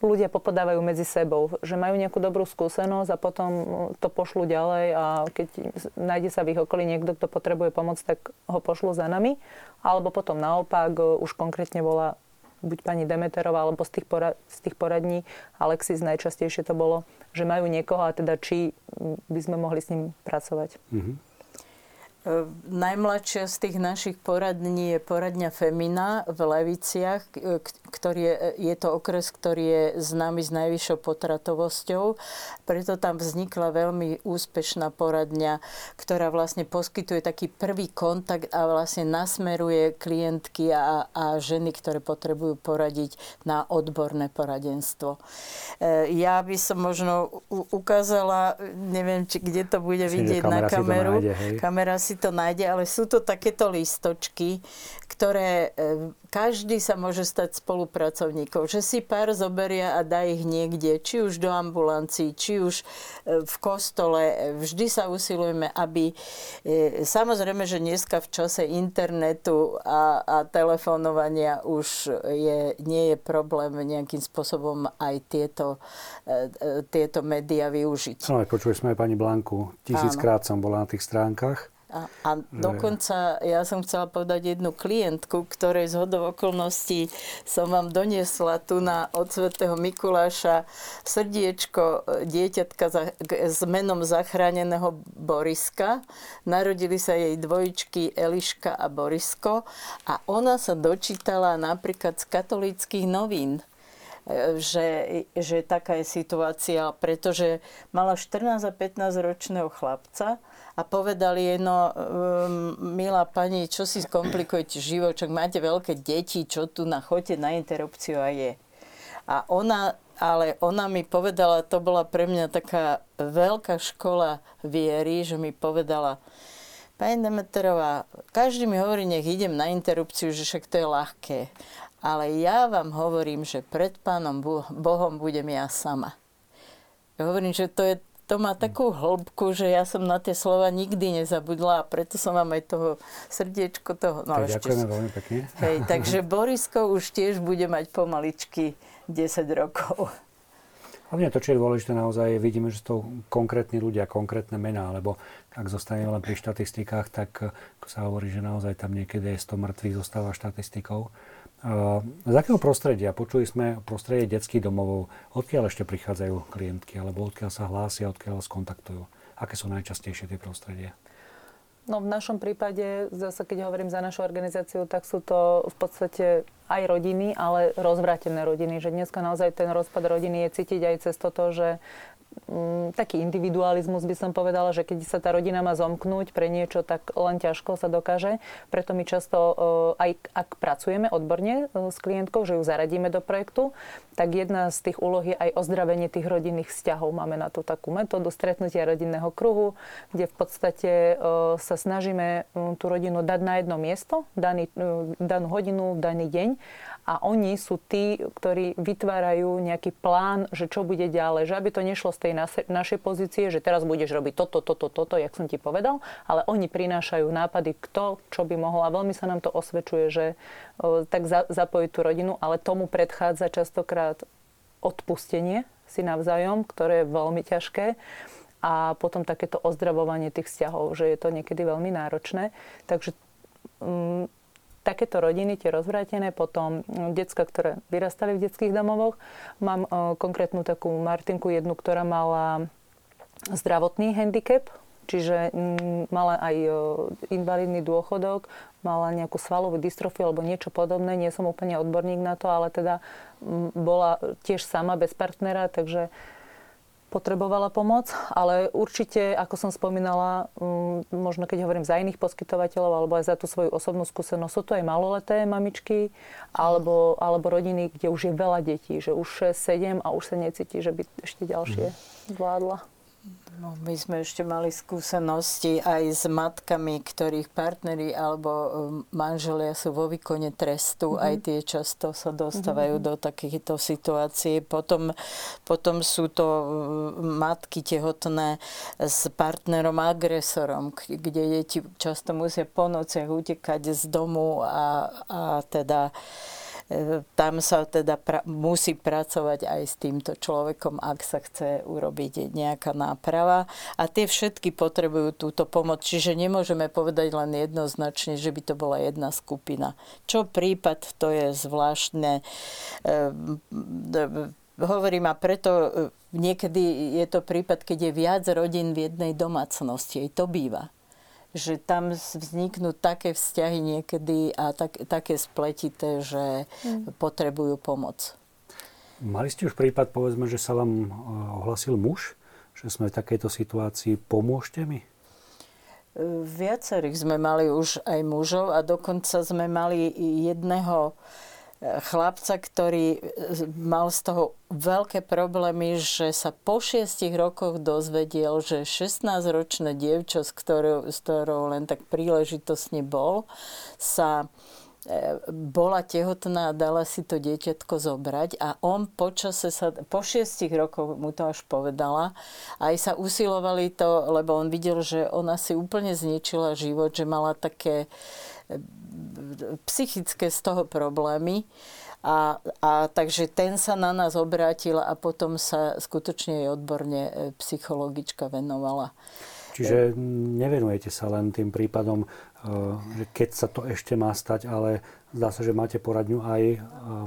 ľudia popodávajú medzi sebou, že majú nejakú dobrú skúsenosť a potom to pošlu ďalej a keď nájde sa v ich okolí niekto, kto potrebuje pomoc, tak ho pošlu za nami. Alebo potom naopak už konkrétne volá buď pani Demeterová, alebo z tých, porad, z tých poradní, Alexis najčastejšie to bolo, že majú niekoho a teda či by sme mohli s ním pracovať. Mm-hmm. Najmladšia z tých našich poradní je poradňa Femina v Leviciach, ktorý je, je to okres, ktorý je známy s najvyššou potratovosťou. Preto tam vznikla veľmi úspešná poradňa, ktorá vlastne poskytuje taký prvý kontakt a vlastne nasmeruje klientky a, a ženy, ktoré potrebujú poradiť na odborné poradenstvo. E, ja by som možno ukázala, neviem, či, kde to bude vidieť na kameru. Kamera si to nájde, ale sú to takéto listočky, ktoré e, každý sa môže stať spolupracovníkom. Že si pár zoberia a dá ich niekde, či už do ambulancií, či už e, v kostole. Vždy sa usilujeme, aby... E, samozrejme, že dneska v čase internetu a, a telefonovania už je, nie je problém nejakým spôsobom aj tieto, tieto médiá využiť. No, počuli sme aj pani Blanku. Tisíckrát som bola na tých stránkach a, a dokonca ja som chcela povedať jednu klientku, ktorej z hodov okolností som vám doniesla tu na od svätého Mikuláša srdiečko e, dieťatka za, s menom zachráneného Boriska. Narodili sa jej dvojičky Eliška a Borisko a ona sa dočítala napríklad z katolíckých novín e, že, že taká je situácia, pretože mala 14 a 15 ročného chlapca, a povedali jej, no um, milá pani, čo si skomplikujete život, čak máte veľké deti, čo tu na chote na interrupciu a je. A ona, ale ona mi povedala, to bola pre mňa taká veľká škola viery, že mi povedala, Pani Demeterová, každý mi hovorí, nech idem na interrupciu, že však to je ľahké. Ale ja vám hovorím, že pred Pánom Bohom budem ja sama. Ja hovorím, že to, je, to má takú hĺbku, že ja som na tie slova nikdy nezabudla a preto som vám aj toho srdiečko toho... No, tak ďakujeme veľmi pekne. Hej, takže Borisko už tiež bude mať pomaličky 10 rokov. Hlavne to, čo je dôležité naozaj, vidíme, že sú to konkrétni ľudia, konkrétne mená, lebo ak zostaneme len pri štatistikách, tak ako sa hovorí, že naozaj tam niekedy je 100 mŕtvych zostáva štatistikou. Z akého prostredia? Počuli sme prostredie detských domovov. Odkiaľ ešte prichádzajú klientky, alebo odkiaľ sa hlásia, odkiaľ vás kontaktujú? Aké sú najčastejšie tie prostredie? No v našom prípade, zase keď hovorím za našu organizáciu, tak sú to v podstate aj rodiny, ale rozvrátené rodiny. Že dneska naozaj ten rozpad rodiny je cítiť aj cez toto, že Mm, taký individualizmus by som povedala, že keď sa tá rodina má zomknúť pre niečo, tak len ťažko sa dokáže. Preto my často, e, aj ak pracujeme odborne e, s klientkou, že ju zaradíme do projektu, tak jedna z tých úloh je aj ozdravenie tých rodinných vzťahov. Máme na to takú metódu stretnutia rodinného kruhu, kde v podstate e, sa snažíme tú rodinu dať na jedno miesto, daný, danú hodinu, daný deň a oni sú tí, ktorí vytvárajú nejaký plán, že čo bude ďalej, že aby to nešlo z tej našej pozície, že teraz budeš robiť toto, toto, toto, jak som ti povedal, ale oni prinášajú nápady, kto čo by mohol a veľmi sa nám to osvedčuje, že tak za, zapojiť tú rodinu, ale tomu predchádza častokrát odpustenie si navzájom, ktoré je veľmi ťažké a potom takéto ozdravovanie tých vzťahov, že je to niekedy veľmi náročné. Takže mm, takéto rodiny, tie rozvrátené, potom mm, decka, ktoré vyrastali v detských domovoch. Mám o, konkrétnu takú Martinku jednu, ktorá mala zdravotný handicap, čiže mm, mala aj o, invalidný dôchodok, mala nejakú svalovú dystrofiu alebo niečo podobné. Nie som úplne odborník na to, ale teda m, bola tiež sama bez partnera, takže potrebovala pomoc, ale určite, ako som spomínala, mm, možno keď hovorím za iných poskytovateľov alebo aj za tú svoju osobnú skúsenosť, sú to aj maloleté mamičky alebo, alebo rodiny, kde už je veľa detí, že už 6, 7 a už sa necíti, že by ešte ďalšie mhm. zvládla. No, my sme ešte mali skúsenosti aj s matkami, ktorých partneri alebo um, manželia sú vo výkone trestu. Mm-hmm. Aj tie často sa dostávajú mm-hmm. do takýchto situácií. Potom, potom sú to um, matky tehotné s partnerom agresorom, kde deti často musia po nociach utekať z domu a, a teda tam sa teda pra- musí pracovať aj s týmto človekom, ak sa chce urobiť nejaká náprava. A tie všetky potrebujú túto pomoc. Čiže nemôžeme povedať len jednoznačne, že by to bola jedna skupina. Čo prípad, to je zvláštne. E, hovorím a preto e, niekedy je to prípad, keď je viac rodín v jednej domácnosti. Aj to býva že tam vzniknú také vzťahy niekedy a tak, také spletité, že mm. potrebujú pomoc. Mali ste už prípad, povedzme, že sa vám e, ohlasil muž, že sme v takejto situácii, pomôžte mi? Viacerých sme mali už aj mužov a dokonca sme mali jedného chlapca, ktorý e, mal z toho veľké problémy, že sa po šiestich rokoch dozvedel, že 16-ročné dievča, s ktorou, s ktorou len tak príležitosne bol, sa e, bola tehotná a dala si to dieťatko zobrať a on počase sa, po šiestich rokoch mu to až povedala, aj sa usilovali to, lebo on videl, že ona si úplne zničila život, že mala také psychické z toho problémy. A, a takže ten sa na nás obrátil a potom sa skutočne jej odborne e, psychologička venovala. Čiže nevenujete sa len tým prípadom, e, že keď sa to ešte má stať, ale zdá sa, že máte poradňu aj e,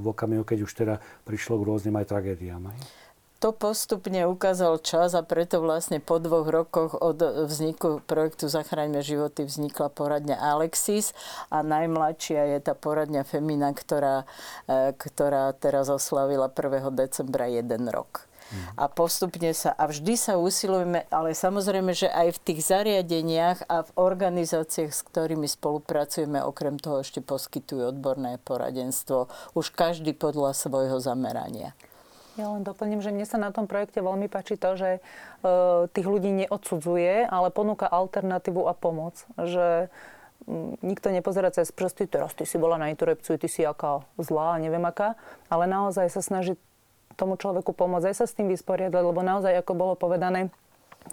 v okamihu, keď už teda prišlo k rôznym aj tragédiám. Aj? To postupne ukázal čas a preto vlastne po dvoch rokoch od vzniku projektu Zachraňme životy vznikla poradňa Alexis a najmladšia je tá poradňa Femina, ktorá, e, ktorá teraz oslavila 1. decembra jeden rok. A postupne sa, a vždy sa usilujeme, ale samozrejme, že aj v tých zariadeniach a v organizáciách, s ktorými spolupracujeme, okrem toho ešte poskytujú odborné poradenstvo, už každý podľa svojho zamerania. Ja len doplním, že mne sa na tom projekte veľmi páči to, že e, tých ľudí neodsudzuje, ale ponúka alternatívu a pomoc. Že m, nikto nepozerá cez prsty, teraz ty si bola na interrupciu, ty si aká zlá, neviem aká, ale naozaj sa snaží tomu človeku pomôcť, aj sa s tým vysporiadať, lebo naozaj, ako bolo povedané,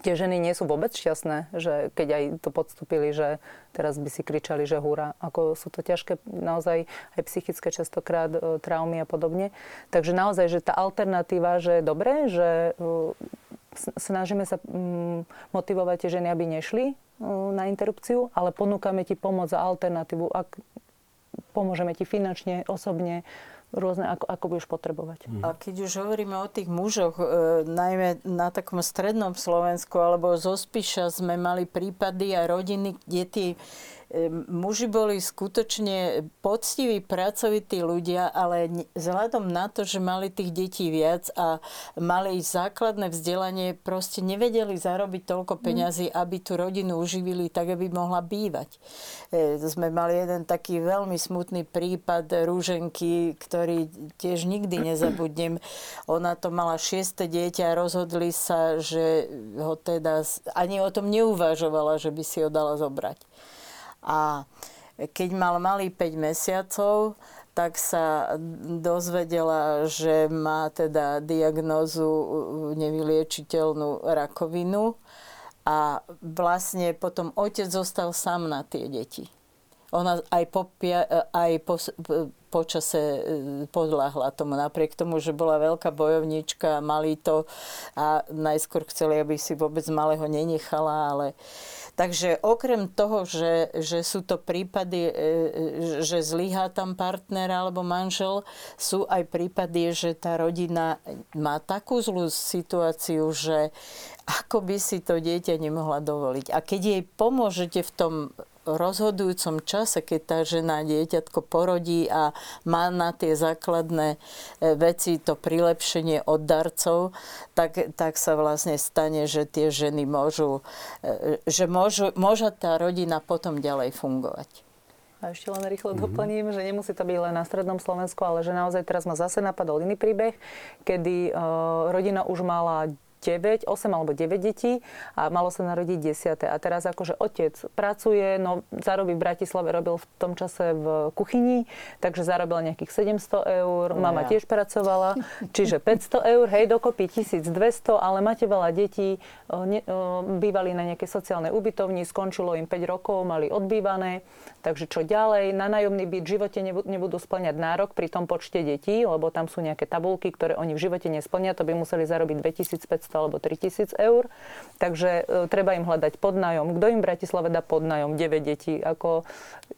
tie ženy nie sú vôbec šťastné, že keď aj to podstúpili, že teraz by si kričali, že húra. Ako sú to ťažké naozaj aj psychické častokrát e, traumy a podobne. Takže naozaj, že tá alternatíva, že je dobré, že e, snažíme sa mm, motivovať tie ženy, aby nešli e, na interrupciu, ale ponúkame ti pomoc a alternatívu, ak pomôžeme ti finančne, osobne, rôzne, ako, ako budeš potrebovať. Mhm. A keď už hovoríme o tých mužoch, e, najmä na takom strednom Slovensku alebo zo Spiša sme mali prípady a rodiny, kde tie muži boli skutočne poctiví, pracovití ľudia, ale vzhľadom na to, že mali tých detí viac a mali ich základné vzdelanie, proste nevedeli zarobiť toľko mm. peňazí, aby tú rodinu uživili tak, aby mohla bývať. E, sme mali jeden taký veľmi smutný prípad Rúženky, ktorý tiež nikdy nezabudnem. Ona to mala šieste dieťa a rozhodli sa, že ho teda ani o tom neuvažovala, že by si ho dala zobrať. A keď mal malý 5 mesiacov, tak sa dozvedela, že má teda diagnózu nevyliečiteľnú rakovinu a vlastne potom otec zostal sám na tie deti. Ona aj po, aj po, počase e, podľahla tomu, napriek tomu, že bola veľká bojovníčka mali to a najskôr chceli, aby si vôbec malého nenechala, ale Takže okrem toho, že, že sú to prípady, e, e, že zlyhá tam partner alebo manžel, sú aj prípady, že tá rodina má takú zlú situáciu, že ako by si to dieťa nemohla dovoliť. A keď jej pomôžete v tom rozhodujúcom čase, keď tá žena dieťatko porodí a má na tie základné e, veci to prilepšenie od darcov, tak, tak sa vlastne stane, že tie ženy môžu, e, že môžu, môže tá rodina potom ďalej fungovať. A ešte len rýchlo mm-hmm. doplním, že nemusí to byť len na strednom Slovensku, ale že naozaj teraz ma zase napadol iný príbeh, kedy uh, rodina už mala 9, 8 alebo 9 detí a malo sa narodiť 10. A teraz akože otec pracuje, no zarobí v Bratislave, robil v tom čase v kuchyni, takže zarobil nejakých 700 eur, no mama ja. tiež pracovala, čiže 500 eur, hej, dokopy 1200, ale máte veľa detí, ne, bývali na nejakej sociálnej ubytovni, skončilo im 5 rokov, mali odbývané, takže čo ďalej, na nájomný byt v živote nebudú splňať nárok pri tom počte detí, lebo tam sú nejaké tabulky, ktoré oni v živote nesplnia, to by museli zarobiť 2500 alebo 3000 eur. Takže e, treba im hľadať podnájom. Kto im v Bratislave dá podnájom? 9 detí. Ako,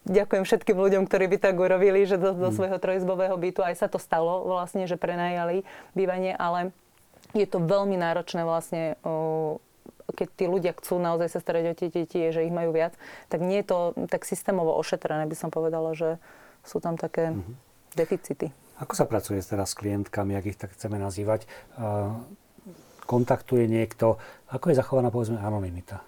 ďakujem všetkým ľuďom, ktorí by tak urobili, že do, do mm. svojho trojizbového bytu aj sa to stalo vlastne, že prenajali bývanie, ale je to veľmi náročné vlastne keď tí ľudia chcú naozaj sa starať o tie deti, že ich majú viac, tak nie je to tak systémovo ošetrené, by som povedala, že sú tam také mm-hmm. deficity. Ako sa pracuje teraz s klientkami, ak ich tak chceme nazývať? Kontaktuje niekto. Ako je zachovaná, povedzme, anonimita?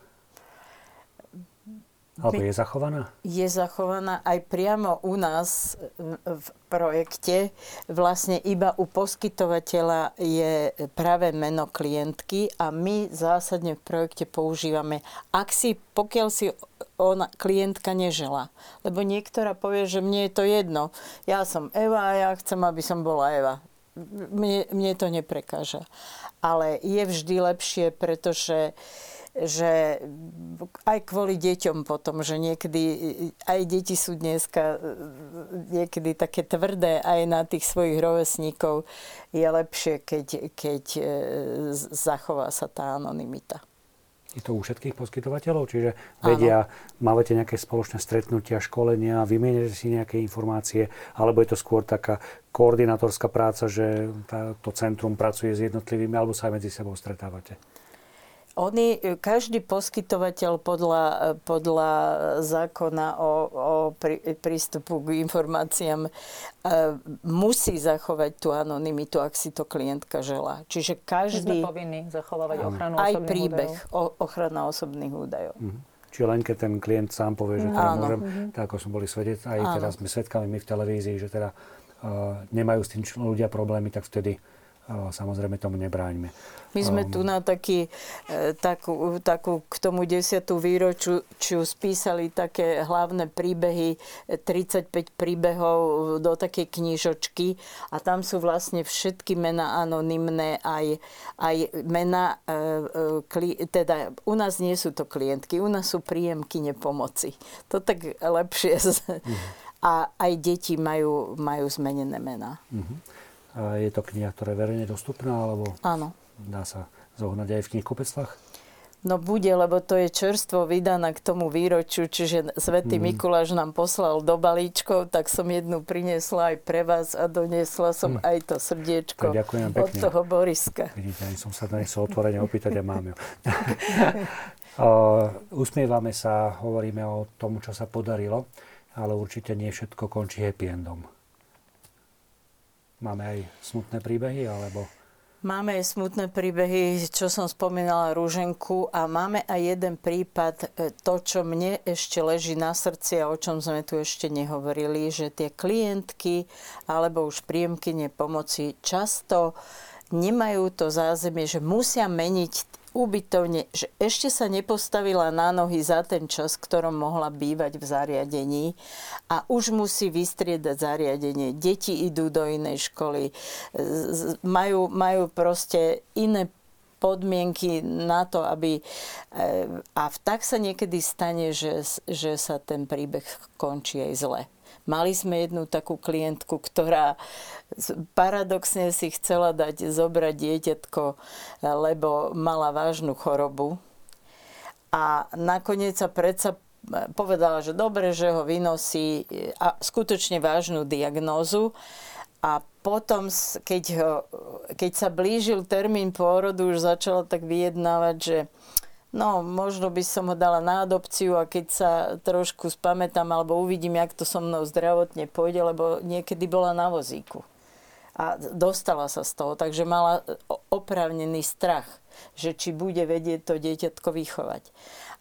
Alebo je zachovaná? Je zachovaná aj priamo u nás v projekte. Vlastne iba u poskytovateľa je práve meno klientky a my zásadne v projekte používame, ak si, pokiaľ si ona, klientka nežela. Lebo niektorá povie, že mne je to jedno. Ja som Eva a ja chcem, aby som bola Eva. Mne, mne to neprekáža ale je vždy lepšie, pretože že aj kvôli deťom potom, že niekedy aj deti sú dneska niekedy také tvrdé aj na tých svojich rovesníkov, je lepšie, keď, keď e, zachová sa tá anonimita. Je to u všetkých poskytovateľov? Čiže vedia, Áno. máte nejaké spoločné stretnutia, školenia, vymieniate si nejaké informácie, alebo je to skôr taká koordinátorská práca, že tá, to centrum pracuje s jednotlivými, alebo sa aj medzi sebou stretávate? Oni, každý poskytovateľ podľa, podľa zákona o, o prí, prístupu k informáciám e, musí zachovať tú anonymitu, ak si to klientka želá. Čiže každý... My sme povinní zachovávať ochranu aj osobných príbeh, údajov. O, ochrana osobných údajov. Mhm. Čiže len keď ten klient sám povie, že teda Áno. môžem, mm-hmm. tak ako sme boli svedec, aj Áno. teraz sme svedkami my v televízii, že teda uh, nemajú s tým ľudia problémy, tak vtedy samozrejme tomu nebráňme. My sme Um, tu na taký, e, takú, takú k tomu 10. výročiu čiu spísali také hlavné príbehy, e, 35 príbehov do takej knižočky a tam sú vlastne všetky mená anonymné, aj, aj mená, e, e, teda u nás nie sú to klientky, u nás sú príjemky nepomoci. To tak lepšie. z- A aj deti majú, majú zmenené mená. Mhm. Je to kniha, ktorá je verejne dostupná, alebo Áno. dá sa zohnať aj v knihkupectvách? No bude, lebo to je čerstvo vydaná k tomu výročiu, čiže Svetý Mhm. Mikuláš nám poslal do balíčkov, tak som jednu priniesla aj pre vás a doniesla som aj to srdiečko Tak ďakujem od pekne. toho Boriska. Vidíte, ani som sa to nechcel otvorene opýtať a mám ju. O, Usmievame sa, hovoríme o tom, čo sa podarilo, ale určite nie všetko končí happy endom. Máme aj smutné príbehy, alebo... Máme aj smutné príbehy, čo som spomínala Rúženku a máme aj jeden prípad, e, to, čo mne ešte leží na srdci a o čom sme tu ešte nehovorili, že tie klientky alebo už príjemky pomoci často nemajú to zázemie, že musia meniť ubytovne, že ešte sa nepostavila na nohy za ten čas, ktorom mohla bývať v zariadení a už musí vystriedať zariadenie. Deti idú do inej školy, z- majú, majú proste iné podmienky na to, aby... e, A tak sa niekedy stane, že, že sa ten príbeh končí aj zle. Mali sme jednu takú klientku, ktorá paradoxne si chcela dať zobrať dieťatko, lebo mala vážnu chorobu. A nakoniec sa predsa e, povedala, že dobre, že ho vynosí e, a skutočne vážnu diagnózu. A potom, keď, ho, keď sa blížil termín pôrodu, už začala tak vyjednávať, že no, možno by som ho dala na adopciu a keď sa trošku spamätám alebo uvidím, jak to so mnou zdravotne pôjde, lebo niekedy bola na vozíku. A dostala sa z toho, takže mala oprávnený strach, že či bude vedieť to dieťatko vychovať.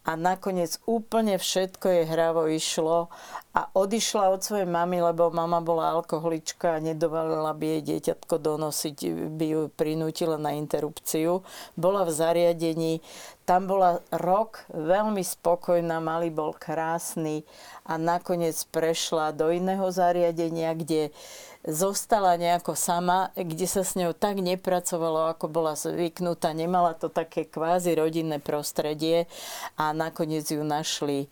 A nakoniec úplne všetko jej hravo išlo a odišla od svojej mamy, lebo mama bola alkoholička a nedovolila by jej dieťatko donosiť, by ju prinútila na interrupciu. Bola v zariadení, tam bola rok veľmi spokojná, malý bol krásny a nakoniec prešla do iného zariadenia, kde zostala nejako sama, kde sa s ňou tak nepracovalo, ako bola zvyknutá. Nemala to také kvázi rodinné prostredie a nakoniec ju našli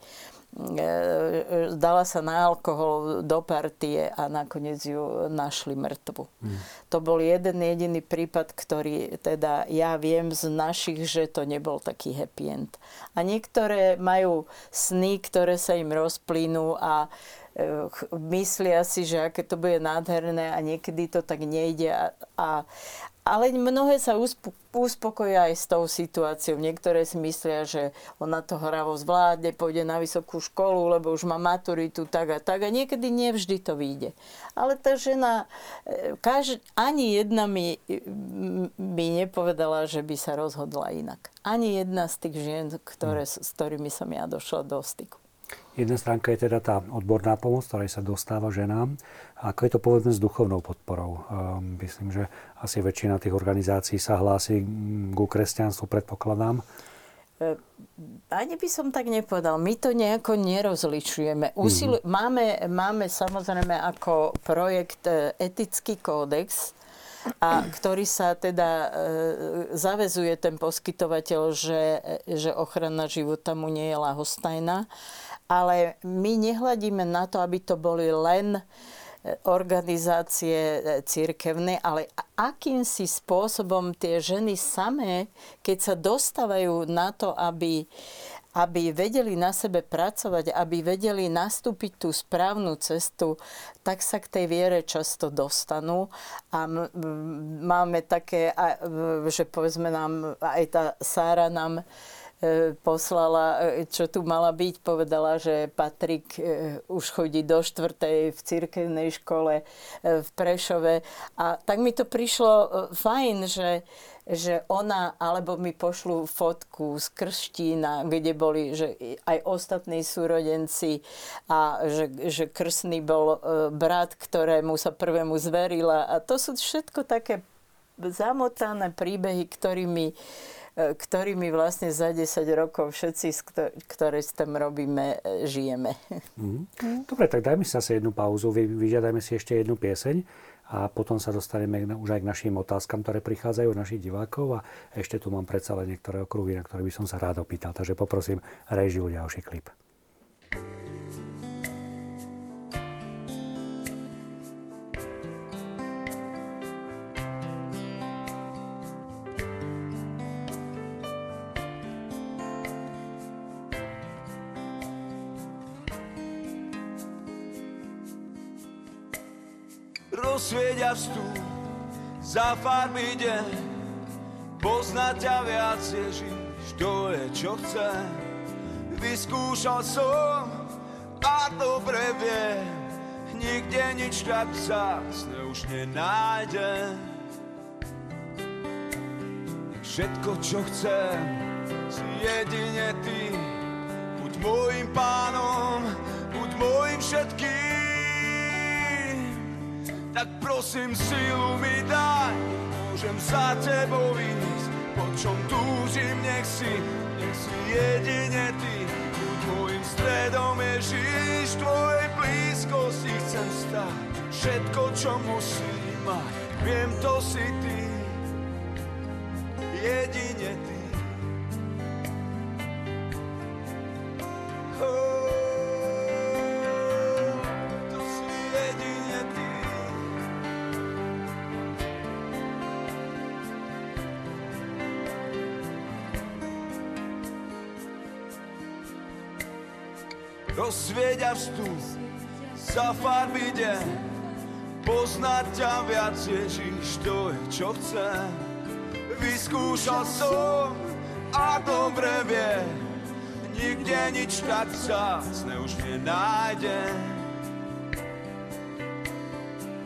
dala sa na alkohol do partie a nakoniec ju našli mŕtvu. To bol jeden jediný prípad, ktorý teda ja viem z našich, že to nebol taký happy end. A niektoré majú sny, ktoré sa im rozplynú a e, myslia si, že aké to bude nádherné a niekedy to tak nejde. A, a, ale mnohé sa uspokoja aj s tou situáciou. Niektoré si myslia, že ona to hravo zvládne, pôjde na vysokú školu, lebo už má maturitu, tak a tak. A niekedy nevždy to vyjde. Ale tá žena, e, kaž, ani jedna mi, mi nepovedala, že by sa rozhodla inak. Ani jedna z tých žien, ktoré, s ktorými som ja došla do styku. Jedna stránka je teda tá odborná pomoc, ktorej sa dostáva ženám. A ako je to povedzme s duchovnou podporou? Um, myslím, že asi väčšina tých organizácií sa hlási mm, ku kresťanstvu, predpokladám. E, Ani by som tak nepovedal. My to nejako nerozlišujeme. Usilu- mm-hmm. máme, máme samozrejme ako projekt e, etický kódex, a ktorý sa teda e, zavezuje ten poskytovateľ, že, že ochrana života mu nie je lahostajná. Ale my nehľadíme na to, aby to boli len e, organizácie e, církevné, ale akýmsi spôsobom tie ženy samé, keď sa dostávajú na to, aby, aby vedeli na sebe pracovať, aby vedeli nastúpiť tú správnu cestu, tak sa k tej viere často dostanú. A máme také, že povedzme nám, aj tá Sára nám poslala, e, čo tu mala byť, povedala, že Patrik e, už chodí do štvrtej v cirkevnej škole e, v Prešove. A tak mi to prišlo e, fajn, že, že ona, alebo mi pošlu fotku z Krštína, kde boli že aj ostatní súrodenci a že, že krsný bol e, brat, ktorému sa prvému zverila. A to sú všetko také zamotané príbehy, ktorými, e, ktorými vlastne za 10 rokov všetci, ktoré s tým robíme, e, žijeme. Mhm. Dobre, tak dajme si zase jednu pauzu, vy, vyžiadajme si ešte jednu pieseň a potom sa dostaneme už aj k našim otázkam, ktoré prichádzajú od našich divákov a ešte tu mám predsa len niektoré okruhy, na ktoré by som sa rád opýtal. Takže poprosím režiu ďalší klip. A vstúp za farby deň. Poznať ťa viac, Ježiš, to je čo chcem. Vyskúšal som a dobre viem, nikde nič tak vzácne už nenájdem. Všetko, čo chcem, si jedine ty. Buď môjim pánom, buď môjim všetkým. Tak prosím, silu mi daj, môžem za tebou ísť. Po čom túžim, nech si, nech si jedine ty. Môjim stredom, Ježiš, tvojej blízkosti chcem stať. Všetko, čo musím mať, viem, to si ty. Rozsvieť a vstúp za farby deň, poznať ťa viac, Ježiš, to je čo chcem. Vyskúšal som a dobre viem, nikde nič tak vzácne už nenájdem.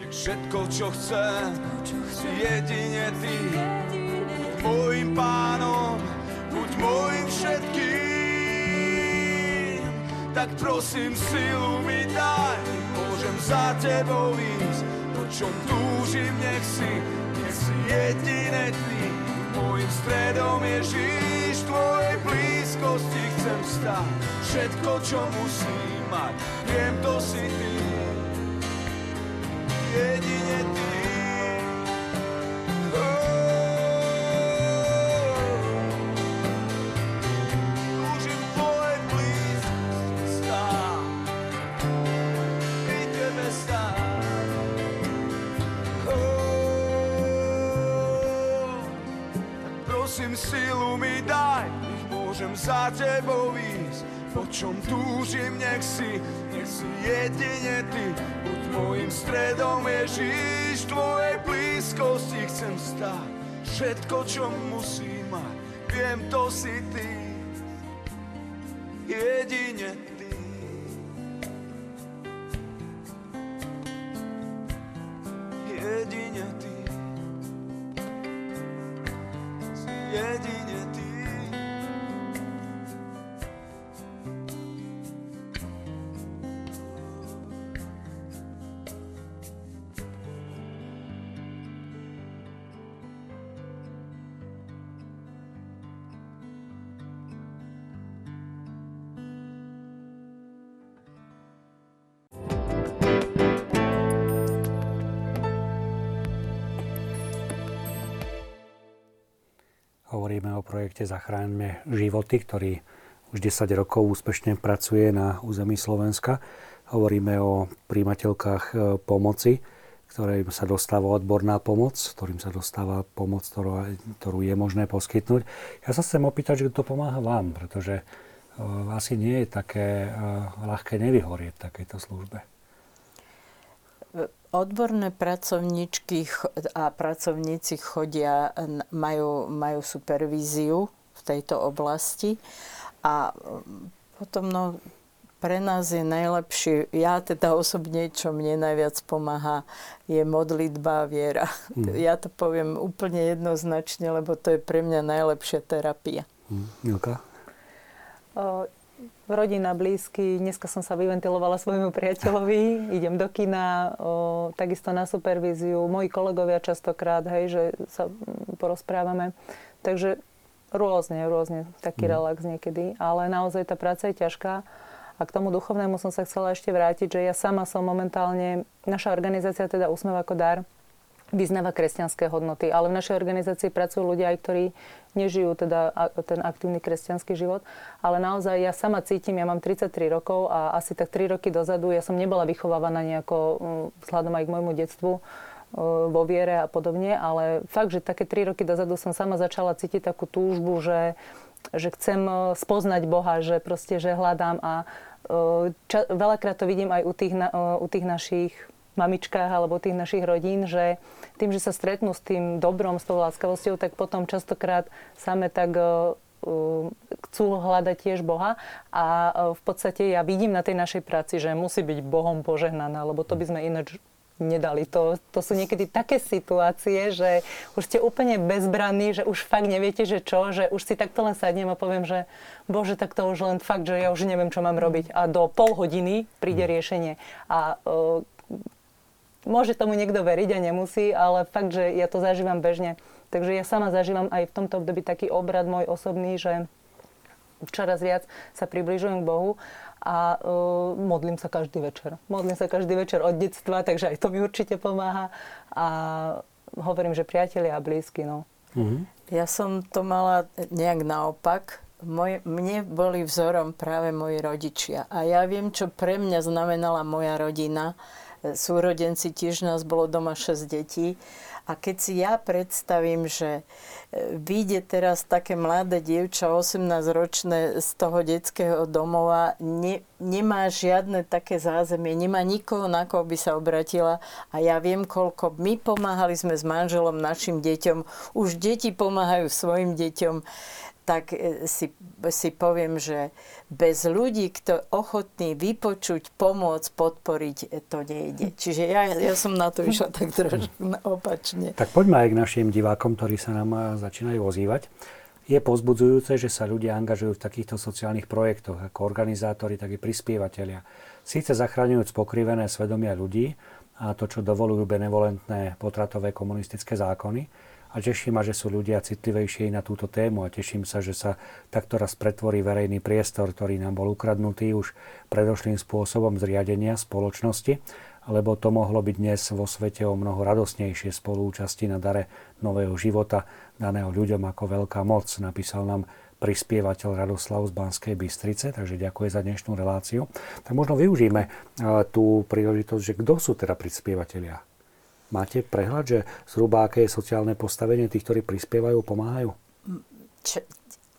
Nech všetko, čo chcem, si jedine ty, buď môjim pánom, buď môjim všetkým. Tak prosím, silu mi daj, môžem za tebou ísť, po čom túžim, nech si, nech si jedine ty. Mojím stredom Ježíš, v tvojej blízkosti chcem stať. Všetko, čo musím mať, viem, to si ty. Jedine ty. Za tebou ísť. Po čom túžim, nech si, nech si jedine ty. Buď môjim stredom, Ježíš, v tvojej blízkosti chcem stáť. Všetko, čo musím mať, viem, to si ty. Projekte Zachráňme životy, ktorý už 10 rokov úspešne pracuje na území Slovenska. Hovoríme o príjimateľkách e, pomoci, ktorým sa dostáva odborná pomoc, ktorým sa dostáva pomoc, ktorú, ktorú je možné poskytnúť. Ja sa chcem opýtať, že kto pomáha vám, pretože uh, asi nie je také uh, ľahké nevyhorieť v takejto službe. Odborné pracovníčky a pracovníci chodia, majú, majú supervíziu v tejto oblasti a mm, potom no, pre nás je najlepšie, ja teda osobne, čo mne najviac pomáha, je modlitba a viera. Mhm. Ja to poviem úplne jednoznačne, lebo to je pre mňa najlepšia terapia. Hm, Milka? Rodina, blízky. Dneska som sa vyventilovala svojmu priateľovi, idem do kina, o, takisto na supervíziu. Moji kolegovia častokrát, hej, že sa mm, porozprávame. Takže rôzne, rôzne, taký mm. relax niekedy. Ale naozaj tá práca je ťažká. A k tomu duchovnému som sa chcela ešte vrátiť, že ja sama som momentálne, naša organizácia teda Úsmev ako dar, vyznáva kresťanské hodnoty. Ale v našej organizácii pracujú ľudia aj, ktorí nežijú teda ten aktívny kresťanský život. Ale naozaj ja sama cítim, ja mám 33 rokov a asi tak 3 roky dozadu ja som nebola vychovávaná nejako mm, vzhľadom aj k môjmu detstvu e, vo viere a podobne, ale fakt, že také 3 roky dozadu som sama začala cítiť takú túžbu, že, že chcem e, spoznať Boha, že proste, že hľadám a e, ča, veľakrát to vidím aj u tých, u tých našich mamičkách alebo tých našich rodín, že tým, že sa stretnú s tým dobrom, s tou láskavosťou, tak potom častokrát same tak uh, chcú hľadať tiež Boha a uh, v podstate ja vidím na tej našej práci, že musí byť Bohom požehnaná, lebo to by sme ináč nedali. To, to sú niekedy také situácie, že už ste úplne bezbranní, že už fakt neviete, že čo, že už si takto len sadnem a poviem, že bože, tak to už len fakt, že ja už neviem, čo mám robiť. A do pol hodiny príde riešenie. A Môže tomu niekto veriť a nemusí, ale fakt, že ja to zažívam bežne. Takže ja sama zažívam aj v tomto období taký obrad môj osobný, že čoraz viac sa približujem k Bohu a uh, modlím sa každý večer. Modlím sa každý večer od detstva, takže aj to mi určite pomáha. A hovorím, že priatelia a blízky, no. Mm-hmm. Ja som to mala nejak naopak. Moj, mne boli vzorom práve moji rodičia. A ja viem, čo pre mňa znamenala moja rodina súrodenci, tiež nás bolo doma 6 detí. A keď si ja predstavím, že e, vyjde teraz také mladé dievča, 18-ročné z toho detského domova, ne, nemá žiadne také zázemie, nemá nikoho, na koho by sa obratila. A ja viem, koľko my pomáhali sme s manželom našim deťom, už deti pomáhajú svojim deťom tak e, si, si poviem, že bez ľudí, kto ochotný vypočuť, pomôcť, podporiť, e, to nejde. Čiže ja, ja som na to išla tak trošku opačne. Tak poďme aj k našim divákom, ktorí sa nám e, začínajú ozývať. Je pozbudzujúce, že sa ľudia angažujú v takýchto sociálnych projektoch, ako organizátori, tak i prispievateľia. Síce zachraňujúc pokrivené svedomia ľudí a to, čo dovolujú benevolentné potratové komunistické zákony, a teší ma, že sú ľudia citlivejšie na túto tému a teším sa, že sa takto raz pretvorí verejný priestor, ktorý nám bol ukradnutý už predošlým spôsobom zriadenia spoločnosti, lebo to mohlo byť dnes vo svete o mnoho radosnejšie spolúčasti na dare nového života, daného ľuďom ako veľká moc, napísal nám prispievateľ Radoslav z Banskej Bystrice, takže ďakujem za dnešnú reláciu. Tak možno využijeme tú príležitosť, že kto sú teda prispievateľia Máte prehľad, že zhruba aké je sociálne postavenie tých, ktorí prispievajú, pomáhajú? Č-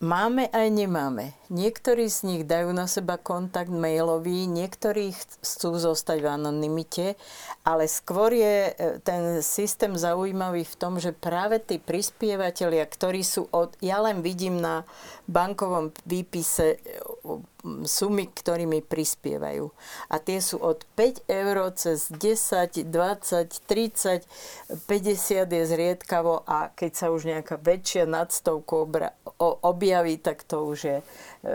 máme aj nemáme. Niektorí z nich dajú na seba kontakt mailový, niektorí chcú zostať v anonimite, ale skôr je e, ten systém zaujímavý v tom, že práve tí prispievateľia, ktorí sú od... Ja len vidím na bankovom výpise sumy, ktorými prispievajú. A tie sú od 5 eur cez 10, 20, 30, 50 je zriedkavo a keď sa už nejaká väčšia nadstovku objaví, tak to už je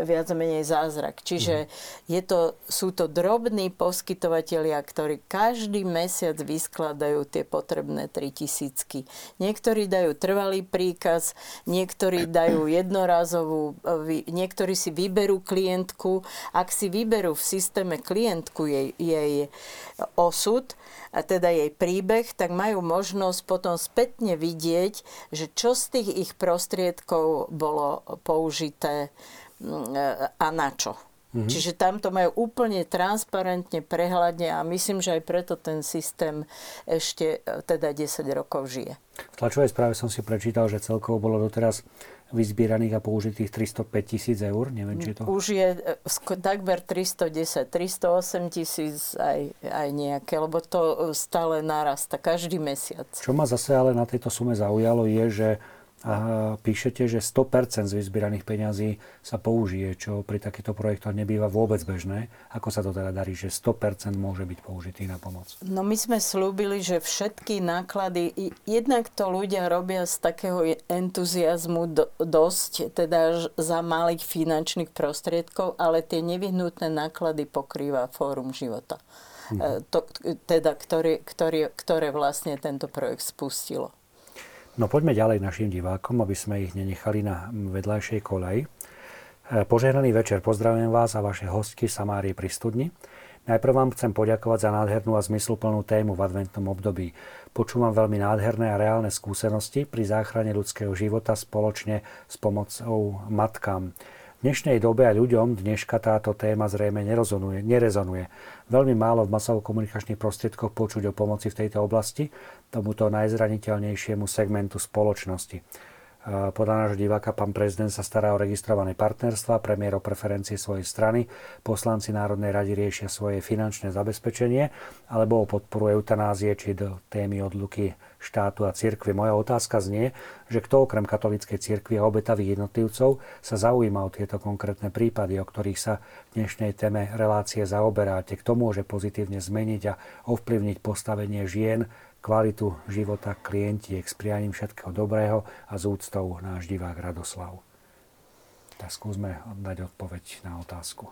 viac menej zázrak. Čiže je to, sú to drobní poskytovateľia, ktorí každý mesiac vyskladajú tie potrebné 3000. Niektorí dajú trvalý príkaz, niektorí dajú jednorazovú, niektorí si vyberú klientku. Ak si vyberú v systéme klientku jej, jej osud, a teda jej príbeh, tak majú možnosť potom spätne vidieť, že čo z tých ich prostriedkov bolo použité a na čo. Mm-hmm. Čiže tam to majú úplne transparentne, prehľadne a myslím, že aj preto ten systém ešte e, teda 10 rokov žije. V tlačovej správe som si prečítal, že celkovo bolo doteraz vyzbieraných a použitých 305 tisíc eur. Neviem, či to... Už je e, takmer 310, 308 tisíc aj, aj nejaké, lebo to e, stále narasta každý mesiac. Čo ma zase ale na tejto sume zaujalo je, že a píšete, že 100% z vyzbieraných peňazí sa použije, čo pri takýchto projektoch nebýva vôbec bežné. Ako sa to teda darí, že 100% môže byť použitý na pomoc? No my sme slúbili, že všetky náklady, jednak to ľudia robia z takého entuziasmu do, dosť, teda za malých finančných prostriedkov, ale tie nevyhnutné náklady pokrýva Fórum života. Hm. To, teda, ktorý, ktorý, ktoré vlastne tento projekt spustilo. No poďme ďalej našim divákom, aby sme ich nenechali na vedľajšej kolej. E, požehnaný večer, pozdravujem vás a vaše hostky Samárie pri studni. Najprv vám chcem poďakovať za nádhernú a zmysluplnú tému v adventnom období. Počúvam veľmi nádherné a reálne skúsenosti pri záchrane ľudského života spoločne s pomocou matkám dnešnej dobe a ľuďom dneška táto téma zrejme nerezonuje, nerezonuje. Veľmi málo v masovo-komunikačných prostriedkoch počuť o pomoci v tejto oblasti tomuto najzraniteľnejšiemu segmentu spoločnosti. Podľa nášho diváka pán prezident sa stará o registrované partnerstva, premiér o preferencie svojej strany, poslanci Národnej rady riešia svoje finančné zabezpečenie alebo o podporu eutanázie či do témy odluky štátu a cirkvi. Moja otázka znie, že kto okrem katolíckej cirkvi a obetavých jednotlivcov sa zaujíma o tieto konkrétne prípady, o ktorých sa v dnešnej téme relácie zaoberáte. Kto môže pozitívne zmeniť a ovplyvniť postavenie žien kvalitu života klientiek s prianím všetkého dobrého a z úctou náš divák Radoslav. Tak skúsme dať odpoveď na otázku.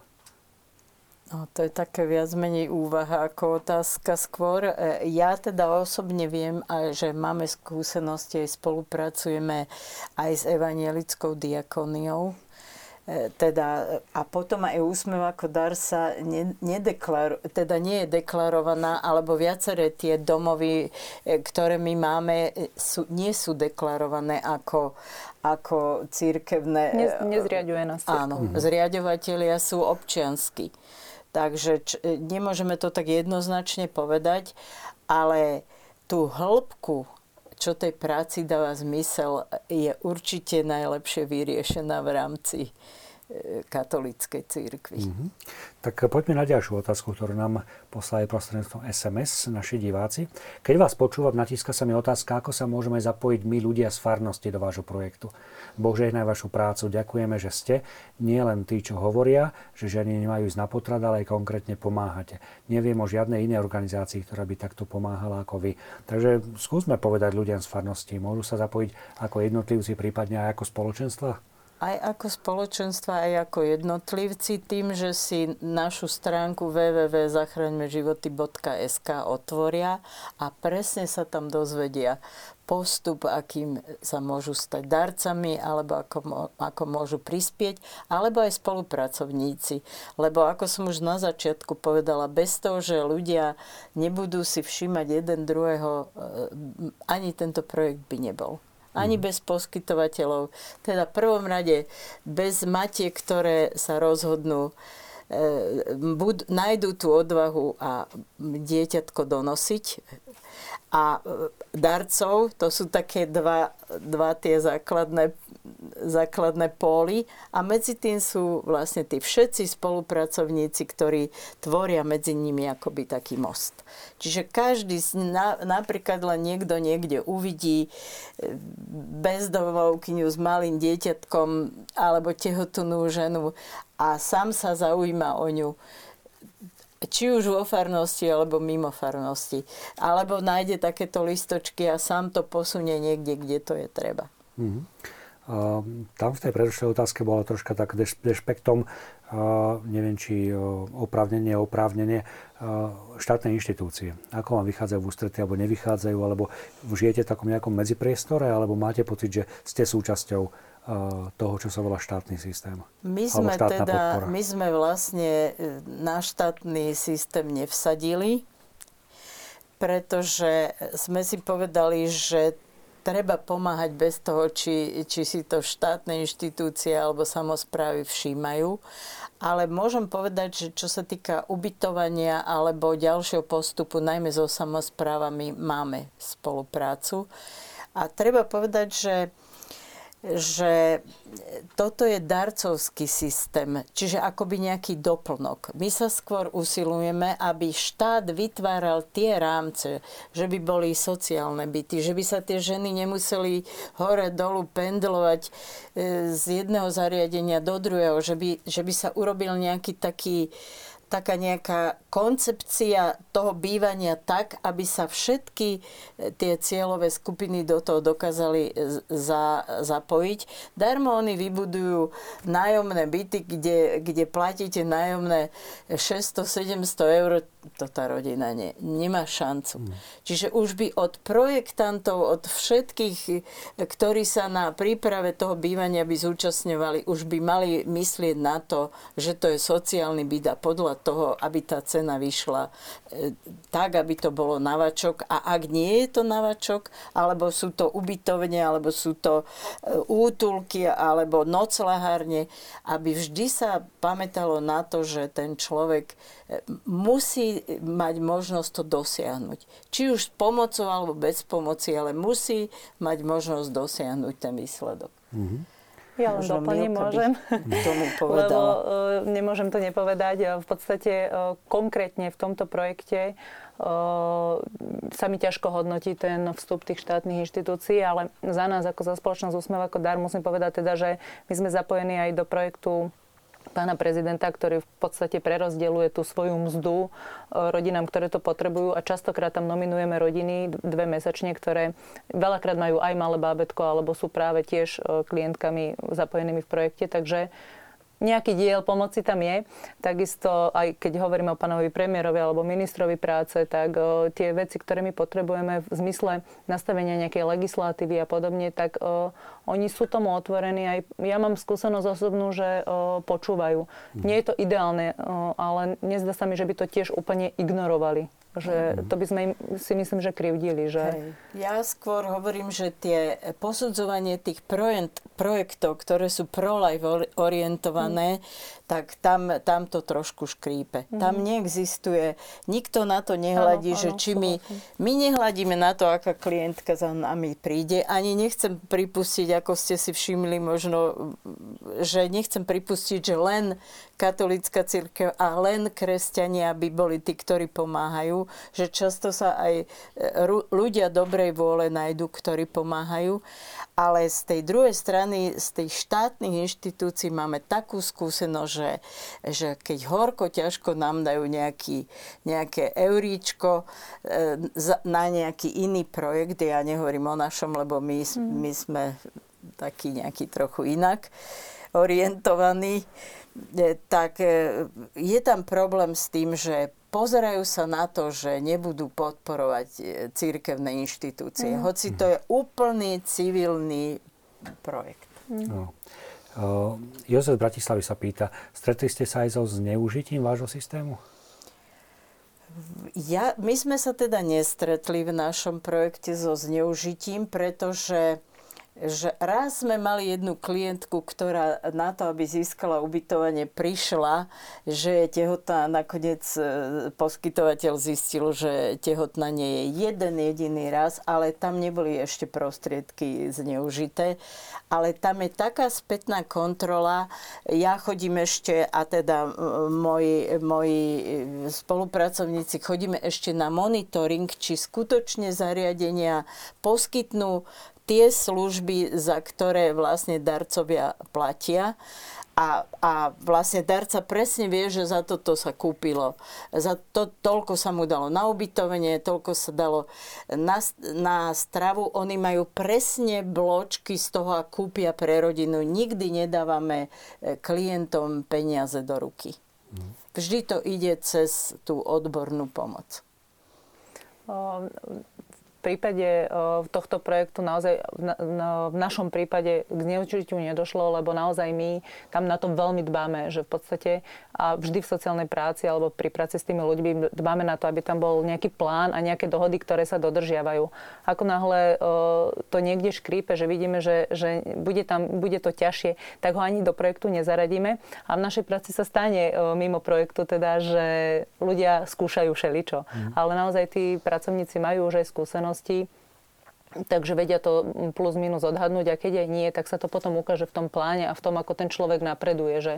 No, to je také viac menej úvaha ako otázka skôr. E, ja teda osobne viem, že máme skúsenosti, spolupracujeme aj s evanielickou diakoniou E, teda, a potom aj úsmev ako dar sa ne, nedeklar, teda nie je deklarovaná, alebo viaceré tie domovy, e, ktoré my máme, sú, nie sú deklarované ako, ako církevné. Ne, nezriaduje nás Áno, mhm. zriadovateľia sú občiansky. Takže č, nemôžeme to tak jednoznačne povedať, ale tú hĺbku čo tej práci dáva zmysel, je určite najlepšie vyriešená v rámci katolíckej církvy. Mm-hmm. Tak poďme na ďalšiu otázku, ktorú nám poslali prostredníctvom SMS naši diváci. Keď vás počúvam, natíska sa mi otázka, ako sa môžeme zapojiť my ľudia z farnosti do vášho projektu. Boh žehnaj vašu prácu, ďakujeme, že ste nie len tí, čo hovoria, že ženy nemajú ísť na potrad, ale aj konkrétne pomáhate. Neviem o žiadnej inej organizácii, ktorá by takto pomáhala ako vy. Takže skúsme povedať ľuďom z farnosti, môžu sa zapojiť ako jednotlivci, prípadne aj ako spoločenstva? Aj ako spoločenstva, aj ako jednotlivci, tým, že si našu stránku www.zachraňmeživoty.sk otvoria a presne sa tam dozvedia postup, akým sa môžu stať darcami, alebo ako, ako môžu prispieť, alebo aj spolupracovníci. Lebo ako som už na začiatku povedala, bez toho, že ľudia nebudú si všímať jeden druhého, e, ani tento projekt by nebol ani mm. bez poskytovateľov. Teda v prvom rade bez matiek, ktoré sa rozhodnú e, bud, nájdú tú odvahu a dieťatko donosiť a e, darcov, to sú také dva, dva tie základné, základné póly a medzi tým sú vlastne tí všetci spolupracovníci, ktorí tvoria medzi nimi akoby taký most. Čiže každý, napríklad len niekto niekde uvidí e, bezdomovkyňu s malým dieťatkom alebo tehotnú ženu a sám sa zaujíma o ňu či už vo farnosti alebo mimo farnosti. Alebo nájde takéto listočky a sám to posunie niekde, kde to je treba. Mm-hmm. Uh, tam v tej predošlej otázke bola troška tak dešpektom, uh, neviem či uh, oprávnenie, oprávnenie, štátne inštitúcie. Ako vám vychádzajú v ústrety, alebo nevychádzajú, alebo žijete v takom nejakom medzipriestore, alebo máte pocit, že ste súčasťou toho, čo sa volá štátny systém? My sme, teda, my sme vlastne e, na štátny systém nevsadili, pretože sme si povedali, že treba pomáhať bez toho, či, či si to štátne inštitúcie alebo samozprávy všímajú. Ale môžem povedať, že čo sa týka ubytovania alebo ďalšieho postupu, najmä so samozprávami, máme spoluprácu. A treba povedať, že že toto je darcovský systém, čiže akoby nejaký doplnok. My sa skôr usilujeme, aby štát vytváral tie rámce, že by boli sociálne byty, že by sa tie ženy nemuseli hore dolu pendlovať e, z jedného zariadenia do druhého, že by, že by sa urobil nejaký taký taká nejaká koncepcia toho bývania tak, aby sa všetky e, tie cieľové skupiny do toho dokázali e, za, zapojiť. Darmo oni vybudujú nájomné byty, kde, kde platíte nájomné 600-700 eur, to tá rodina nie, nemá šancu. Mm. Čiže už by od projektantov, od všetkých, e, ktorí sa na príprave toho bývania by zúčastňovali, už by mali myslieť na to, že to je sociálny byt a podľa toho, aby tá cena vyšla e, tak, aby to bolo navačok. A ak nie je to navačok, alebo sú to ubytovne, alebo sú to e, útulky, alebo noclahárne, aby vždy sa pamätalo na to, že ten človek e, musí mať možnosť to dosiahnuť. Či už s pomocou alebo bez pomoci, ale musí mať možnosť dosiahnuť ten výsledok. Mm-hmm. Ja len doplním, môžem. Tomu povedala. Lebo uh, nemôžem to nepovedať. V podstate uh, konkrétne v tomto projekte sa mi ťažko hodnotí ten vstup tých štátnych inštitúcií, ale za nás ako za spoločnosť Úsmev ako dar musím povedať teda, že my sme zapojení aj do projektu pána prezidenta, ktorý v podstate prerozdeluje tú svoju mzdu e, rodinám, ktoré to potrebujú. A častokrát tam nominujeme rodiny dve mesačne, ktoré veľakrát majú aj malé bábetko alebo sú práve tiež e, klientkami zapojenými v projekte, takže nejaký diel pomoci tam je. Takisto aj keď hovoríme o pánovi premiérovi alebo ministrovi práce, tak o, tie veci, ktoré my potrebujeme v zmysle nastavenia nejakej legislatívy a podobne, tak o, oni sú tomu otvorení. Aj ja mám skúsenosť osobnú, že o, počúvajú. Nie je to ideálne, o, ale nezdá sa mi, že by to tiež úplne ignorovali. Že to by sme im si myslím, že krivdili. Že... Hej. Ja skôr hovorím, že tie posudzovanie tých projekt, projektov, ktoré sú pro-life orientované, mm tak tam, tam to trošku škrípe. Mm. Tam neexistuje, nikto na to nehľadí, ano, že ano, či my, my nehľadíme na to, aká klientka za nami príde. Ani nechcem pripustiť, ako ste si všimli možno, že nechcem pripustiť, že len katolická církev a len kresťania by boli tí, ktorí pomáhajú. Že často sa aj e, ľudia dobrej vôle nájdu, ktorí pomáhajú. Ale z tej druhej strany, z tých štátnych inštitúcií máme takú skúsenosť, že, že keď horko, ťažko nám dajú nejaký, nejaké euríčko e, na nejaký iný projekt, ja nehovorím o našom, lebo my, mm. my sme taký nejaký trochu inak orientovaní, e, tak je tam problém s tým, že pozerajú sa na to, že nebudú podporovať e, církevné inštitúcie. Mm. Hoci to je úplný civilný projekt. Mm. No. Uh, Jozef Bratislavy sa pýta, stretli ste sa aj so zneužitím vášho systému? Ja, my sme sa teda nestretli v našom projekte so zneužitím, pretože že raz sme mali jednu klientku, ktorá na to, aby získala ubytovanie, prišla, že je tehotná. Nakoniec e, poskytovateľ zistil, že tehotná nie je jeden jediný raz, ale tam neboli ešte prostriedky zneužité. Ale tam je taká spätná kontrola. Ja chodím ešte, a teda moji, moji spolupracovníci chodíme ešte na monitoring, či skutočne zariadenia poskytnú tie služby, za ktoré vlastne darcovia platia. A, a vlastne darca presne vie, že za toto sa kúpilo. Za to, toľko sa mu dalo na ubytovanie, toľko sa dalo na, na stravu. Oni majú presne bločky z toho a kúpia pre rodinu. Nikdy nedávame e, klientom peniaze do ruky. Vždy to ide cez tú odbornú pomoc prípade tohto projektu naozaj v našom prípade k zneužitiu nedošlo, lebo naozaj my tam na to veľmi dbáme, že v podstate a vždy v sociálnej práci alebo pri práci s tými ľuďmi dbáme na to, aby tam bol nejaký plán a nejaké dohody, ktoré sa dodržiavajú. Ako náhle to niekde škrípe, že vidíme, že, že bude, tam, bude to ťažšie, tak ho ani do projektu nezaradíme. A v našej práci sa stane mimo projektu teda, že ľudia skúšajú všeličo. Mm. Ale naozaj tí pracovníci majú už aj skúsenosť skúsenosti takže vedia to plus minus odhadnúť a keď aj nie, tak sa to potom ukáže v tom pláne a v tom, ako ten človek napreduje, že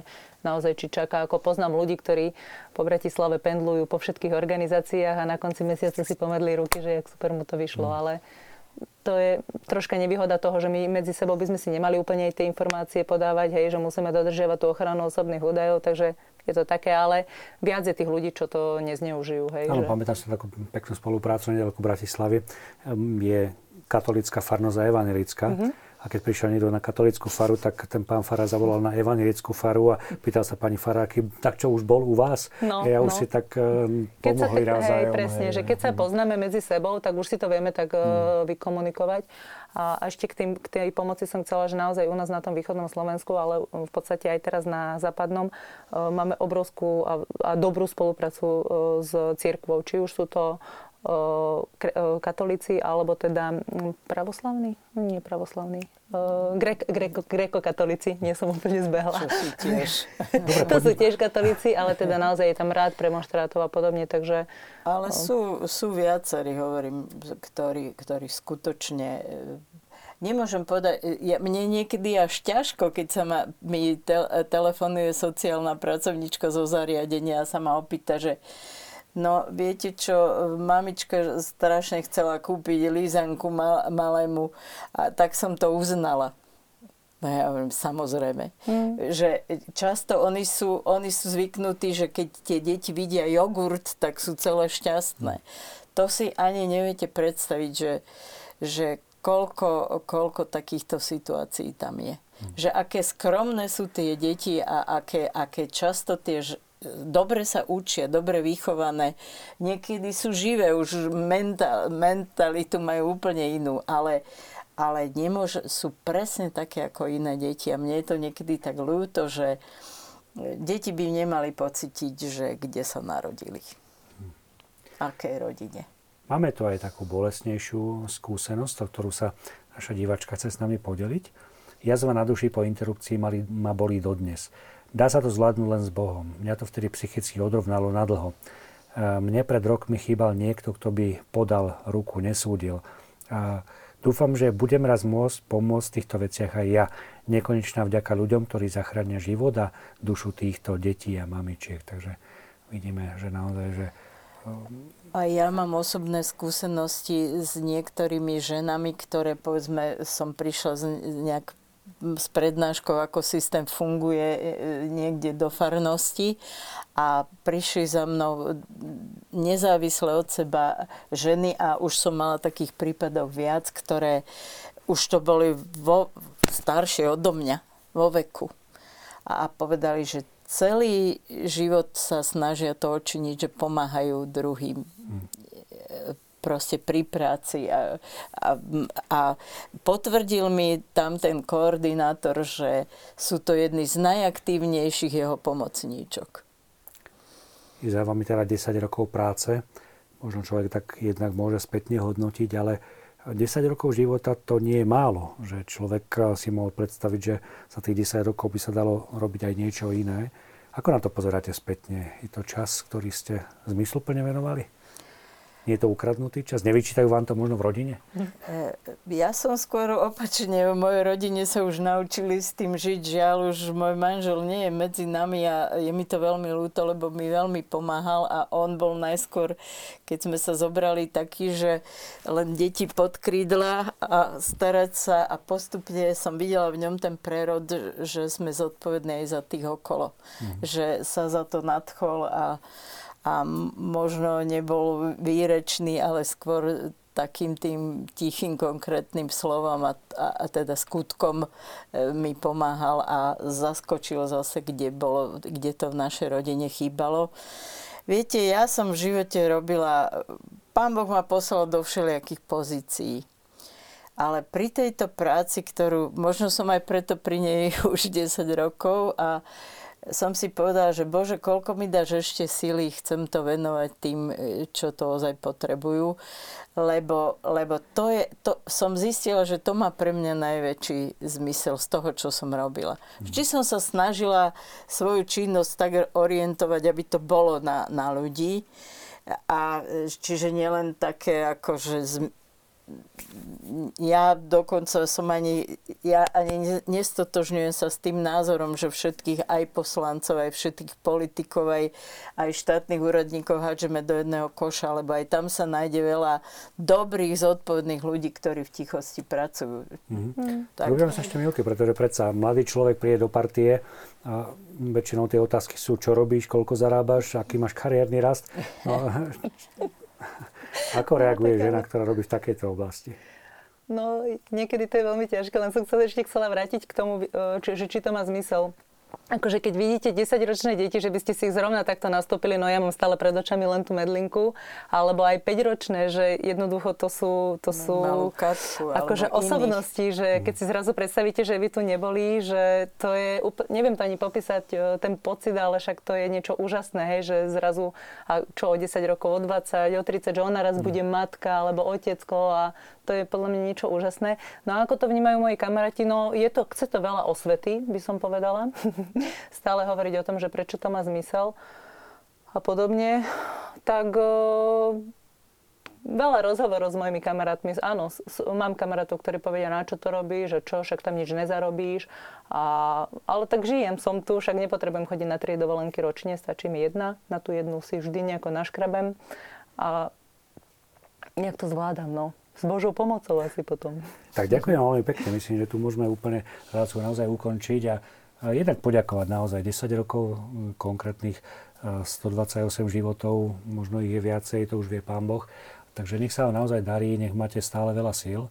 naozaj či čaká, ako poznám ľudí, ktorí po Bratislave pendlujú po všetkých organizáciách a na konci mesiaca si pomedli ruky, že jak super mu to vyšlo, mm. ale to je troška nevýhoda toho, že my medzi sebou by sme si nemali úplne tie informácie podávať, hej, že musíme dodržiavať tú ochranu osobných údajov, takže je to také, ale viac je tých ľudí, čo to nezneužijú. Hej, Áno, že... pamätám si takú peknú spoluprácu nedaleko Bratislavy. Je katolická farnosť a evangelická. Mm-hmm. A keď prišiel niekto na katolickú faru, tak ten pán Fara zavolal na evangelickú faru a pýtal sa pani Faráky, tak čo už bol u vás? No, ja už no. si tak um, pomohli keď sa, hej, presne, hej, že keď sa poznáme medzi sebou, tak už si to vieme tak mm. vykomunikovať. A ešte k, tým, k tej pomoci som chcela, že naozaj u nás na tom východnom Slovensku, ale v podstate aj teraz na západnom, uh, máme obrovskú a, a dobrú spoluprácu uh, s církvou. Či už sú to katolíci alebo teda pravoslavní? Nie pravoslavní. Grek, greko, grekokatolíci, nie som úplne zbehla. Čo si tiež. to sú tiež katolíci, ale teda naozaj je tam rád premonštrátov a podobne, takže... Ale sú, sú viacerí, hovorím, ktorí, ktorí skutočne nemôžem povedať, ja, mne niekedy až ťažko, keď sa ma, mi te, telefonuje sociálna pracovníčka zo zariadenia a sa ma opýta, že No, viete čo, mamička strašne chcela kúpiť lízanku mal, malému a tak som to uznala. No ja hovorím, samozrejme. Mm. Že často oni sú, oni sú zvyknutí, že keď tie deti vidia jogurt, tak sú celé šťastné. To si ani neviete predstaviť, že, že koľko, koľko takýchto situácií tam je. Mm. Že aké skromné sú tie deti a aké, aké často tie dobre sa učia, dobre vychované. Niekedy sú živé, už mental, mentalitu majú úplne inú, ale, ale nemôž, sú presne také ako iné deti. A mne je to niekedy tak ľúto, že deti by nemali pocítiť, že kde sa narodili. Akej rodine. Máme tu aj takú bolesnejšiu skúsenosť, o ktorú sa naša divačka chce s nami podeliť. Jazva na duši po interrupcii mali, ma bolí dodnes. Dá sa to zvládnuť len s Bohom. Mňa to vtedy psychicky odrovnalo nadlho. E, mne pred rokmi chýbal niekto, kto by podal ruku, nesúdil. A dúfam, že budem raz môcť pomôcť v týchto veciach aj ja. Nekonečná vďaka ľuďom, ktorí zachránia život a dušu týchto detí a mamičiek. Takže vidíme, že naozaj, že a ja mám osobné skúsenosti s niektorými ženami, ktoré povedzme som prišla z nejak s prednáškou, ako systém funguje e, niekde do farnosti. A prišli za mnou nezávisle od seba ženy a už som mala takých prípadov viac, ktoré už to boli vo, staršie odo mňa, vo veku. A povedali, že celý život sa snažia to očiniť, že pomáhajú druhým proste pri práci. A, a, a potvrdil mi tam ten koordinátor, že sú to jedni z najaktívnejších jeho pomocníčok. Je za vami teda 10 rokov práce. Možno človek tak jednak môže spätne hodnotiť, ale 10 rokov života to nie je málo. Že človek si mohol predstaviť, že za tých 10 rokov by sa dalo robiť aj niečo iné. Ako na to pozeráte spätne? Je to čas, ktorý ste zmysluplne venovali? Nie je to ukradnutý čas? Nevyčítajú vám to možno v rodine? E, ja som skôr opačne. V mojej rodine sa už naučili s tým žiť. Žiaľ, už môj manžel nie je medzi nami a je mi to veľmi ľúto, lebo mi veľmi pomáhal a on bol najskôr, keď sme sa zobrali taký, že len deti pod krídla a starať sa a postupne som videla v ňom ten prerod, že sme zodpovední aj za tých okolo. Mm. Že sa za to nadchol a a možno nebol výrečný, ale skôr takým tým tichým konkrétnym slovom a, a, a teda skutkom e, mi pomáhal a zaskočil zase, kde, bolo, kde to v našej rodine chýbalo. Viete, ja som v živote robila, pán Boh ma poslal do všelijakých pozícií. Ale pri tejto práci, ktorú možno som aj preto pri nej už 10 rokov a som si povedala, že Bože, koľko mi dáš ešte síly, chcem to venovať tým, e, čo to ozaj potrebujú. Lebo, lebo to je, to, som zistila, že to má pre mňa najväčší zmysel z toho, čo som robila. Vždy som sa snažila svoju činnosť tak orientovať, aby to bolo na, na ľudí. A čiže nielen také akože ja dokonca som ani, ja ani nestotožňujem sa s tým názorom, že všetkých aj poslancov, aj všetkých politikov, aj, aj štátnych úradníkov hádžeme do jedného koša, lebo aj tam sa nájde veľa dobrých, zodpovedných ľudí, ktorí v tichosti pracujú. Mm-hmm. Tak. Robíme sa ešte milky, pretože predsa mladý človek príde do partie a väčšinou tie otázky sú, čo robíš, koľko zarábaš, aký máš kariérny rast. No, ako reaguje žena, ktorá robí v takejto oblasti? No, niekedy to je veľmi ťažké, len som chcela ešte chcela vrátiť k tomu, e, či, či to má zmysel akože keď vidíte 10-ročné deti, že by ste si ich zrovna takto nastúpili, no ja mám stále pred očami len tú medlinku, alebo aj 5-ročné, že jednoducho to sú, to sú katku, akože osobnosti, iných. že keď si zrazu predstavíte, že vy tu neboli, že to je, neviem to ani popísať e, ten pocit, ale však to je niečo úžasné, hej, že zrazu, a čo o 10 rokov, o 20, o 30, že ona raz mm. bude matka alebo otecko a to je podľa mňa niečo úžasné. No a ako to vnímajú moji kamaráti, no je to, chce to veľa osvety, by som povedala. Stále hovoriť o tom, že prečo to má zmysel a podobne. Tak veľa rozhovorov s mojimi kamarátmi. Áno, mám kamarátov, ktorí povedia, na čo to robíš, že čo, však tam nič nezarobíš. A, ale tak žijem, som tu, však nepotrebujem chodiť na tri dovolenky ročne, stačí mi jedna. Na tú jednu si vždy nejako naškrabem. A nejak to zvládam, no s Božou pomocou asi potom. Tak ďakujem veľmi pekne. Myslím, že tu môžeme úplne reláciu naozaj ukončiť a jednak poďakovať naozaj 10 rokov konkrétnych 128 životov, možno ich je viacej, to už vie Pán Boh. Takže nech sa vám naozaj darí, nech máte stále veľa síl.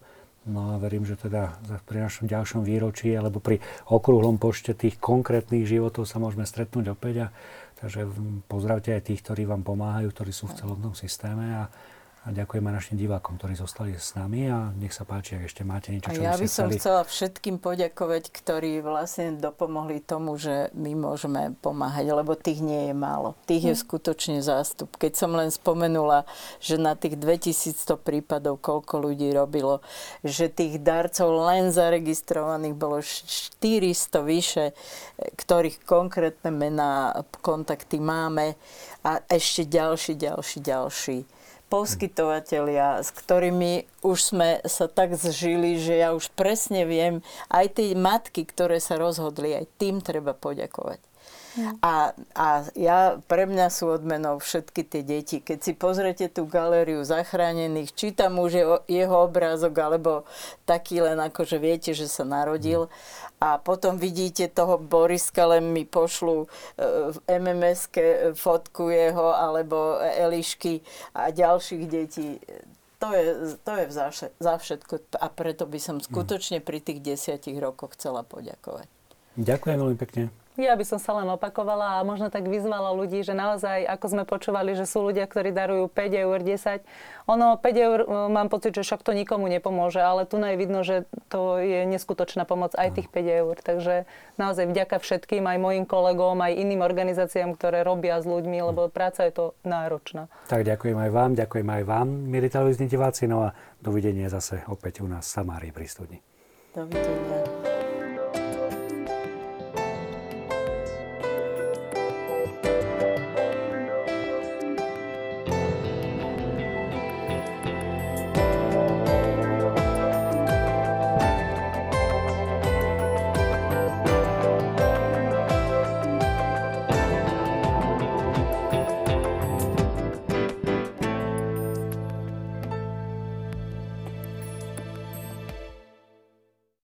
No a verím, že teda pri našom ďalšom výročí alebo pri okrúhlom počte tých konkrétnych životov sa môžeme stretnúť opäť. A, takže pozdravte aj tých, ktorí vám pomáhajú, ktorí sú v celotnom systéme a a ďakujem aj našim divákom, ktorí zostali s nami a nech sa páči, ak ešte máte niečo, čo a ja by som chceli. chcela všetkým poďakovať, ktorí vlastne dopomohli tomu, že my môžeme pomáhať, lebo tých nie je málo. Tých je hm. skutočne zástup. Keď som len spomenula, že na tých 2100 prípadov koľko ľudí robilo, že tých darcov len zaregistrovaných bolo 400 vyše, ktorých konkrétne mená, kontakty máme a ešte ďalší, ďalší, ďalší poskytovateľia, s ktorými už sme sa tak zžili, že ja už presne viem, aj tie matky, ktoré sa rozhodli, aj tým treba poďakovať. Mm. A, a ja, pre mňa sú odmenou všetky tie deti. Keď si pozrete tú galériu zachránených, či tam už je jeho obrázok, alebo taký len ako, že viete, že sa narodil. Mm. A potom vidíte toho Boriska, len mi pošlu e, v mms fotku jeho, alebo Elišky a ďalších detí to je, to je za, za všetko a preto by som skutočne pri tých desiatich rokoch chcela poďakovať. Ďakujem veľmi pekne. Ja by som sa len opakovala a možno tak vyzvala ľudí, že naozaj, ako sme počúvali, že sú ľudia, ktorí darujú 5 eur, 10. Ono, 5 eur, e, mám pocit, že však to nikomu nepomôže, ale tu je vidno, že to je neskutočná pomoc aj tých 5 eur. Takže naozaj vďaka všetkým, aj mojim kolegom, aj iným organizáciám, ktoré robia s ľuďmi, lebo práca je to náročná. Tak ďakujem aj vám, ďakujem aj vám, milí televízni diváci, no a dovidenia zase opäť u nás v Samárii pri studni. Dovidenia.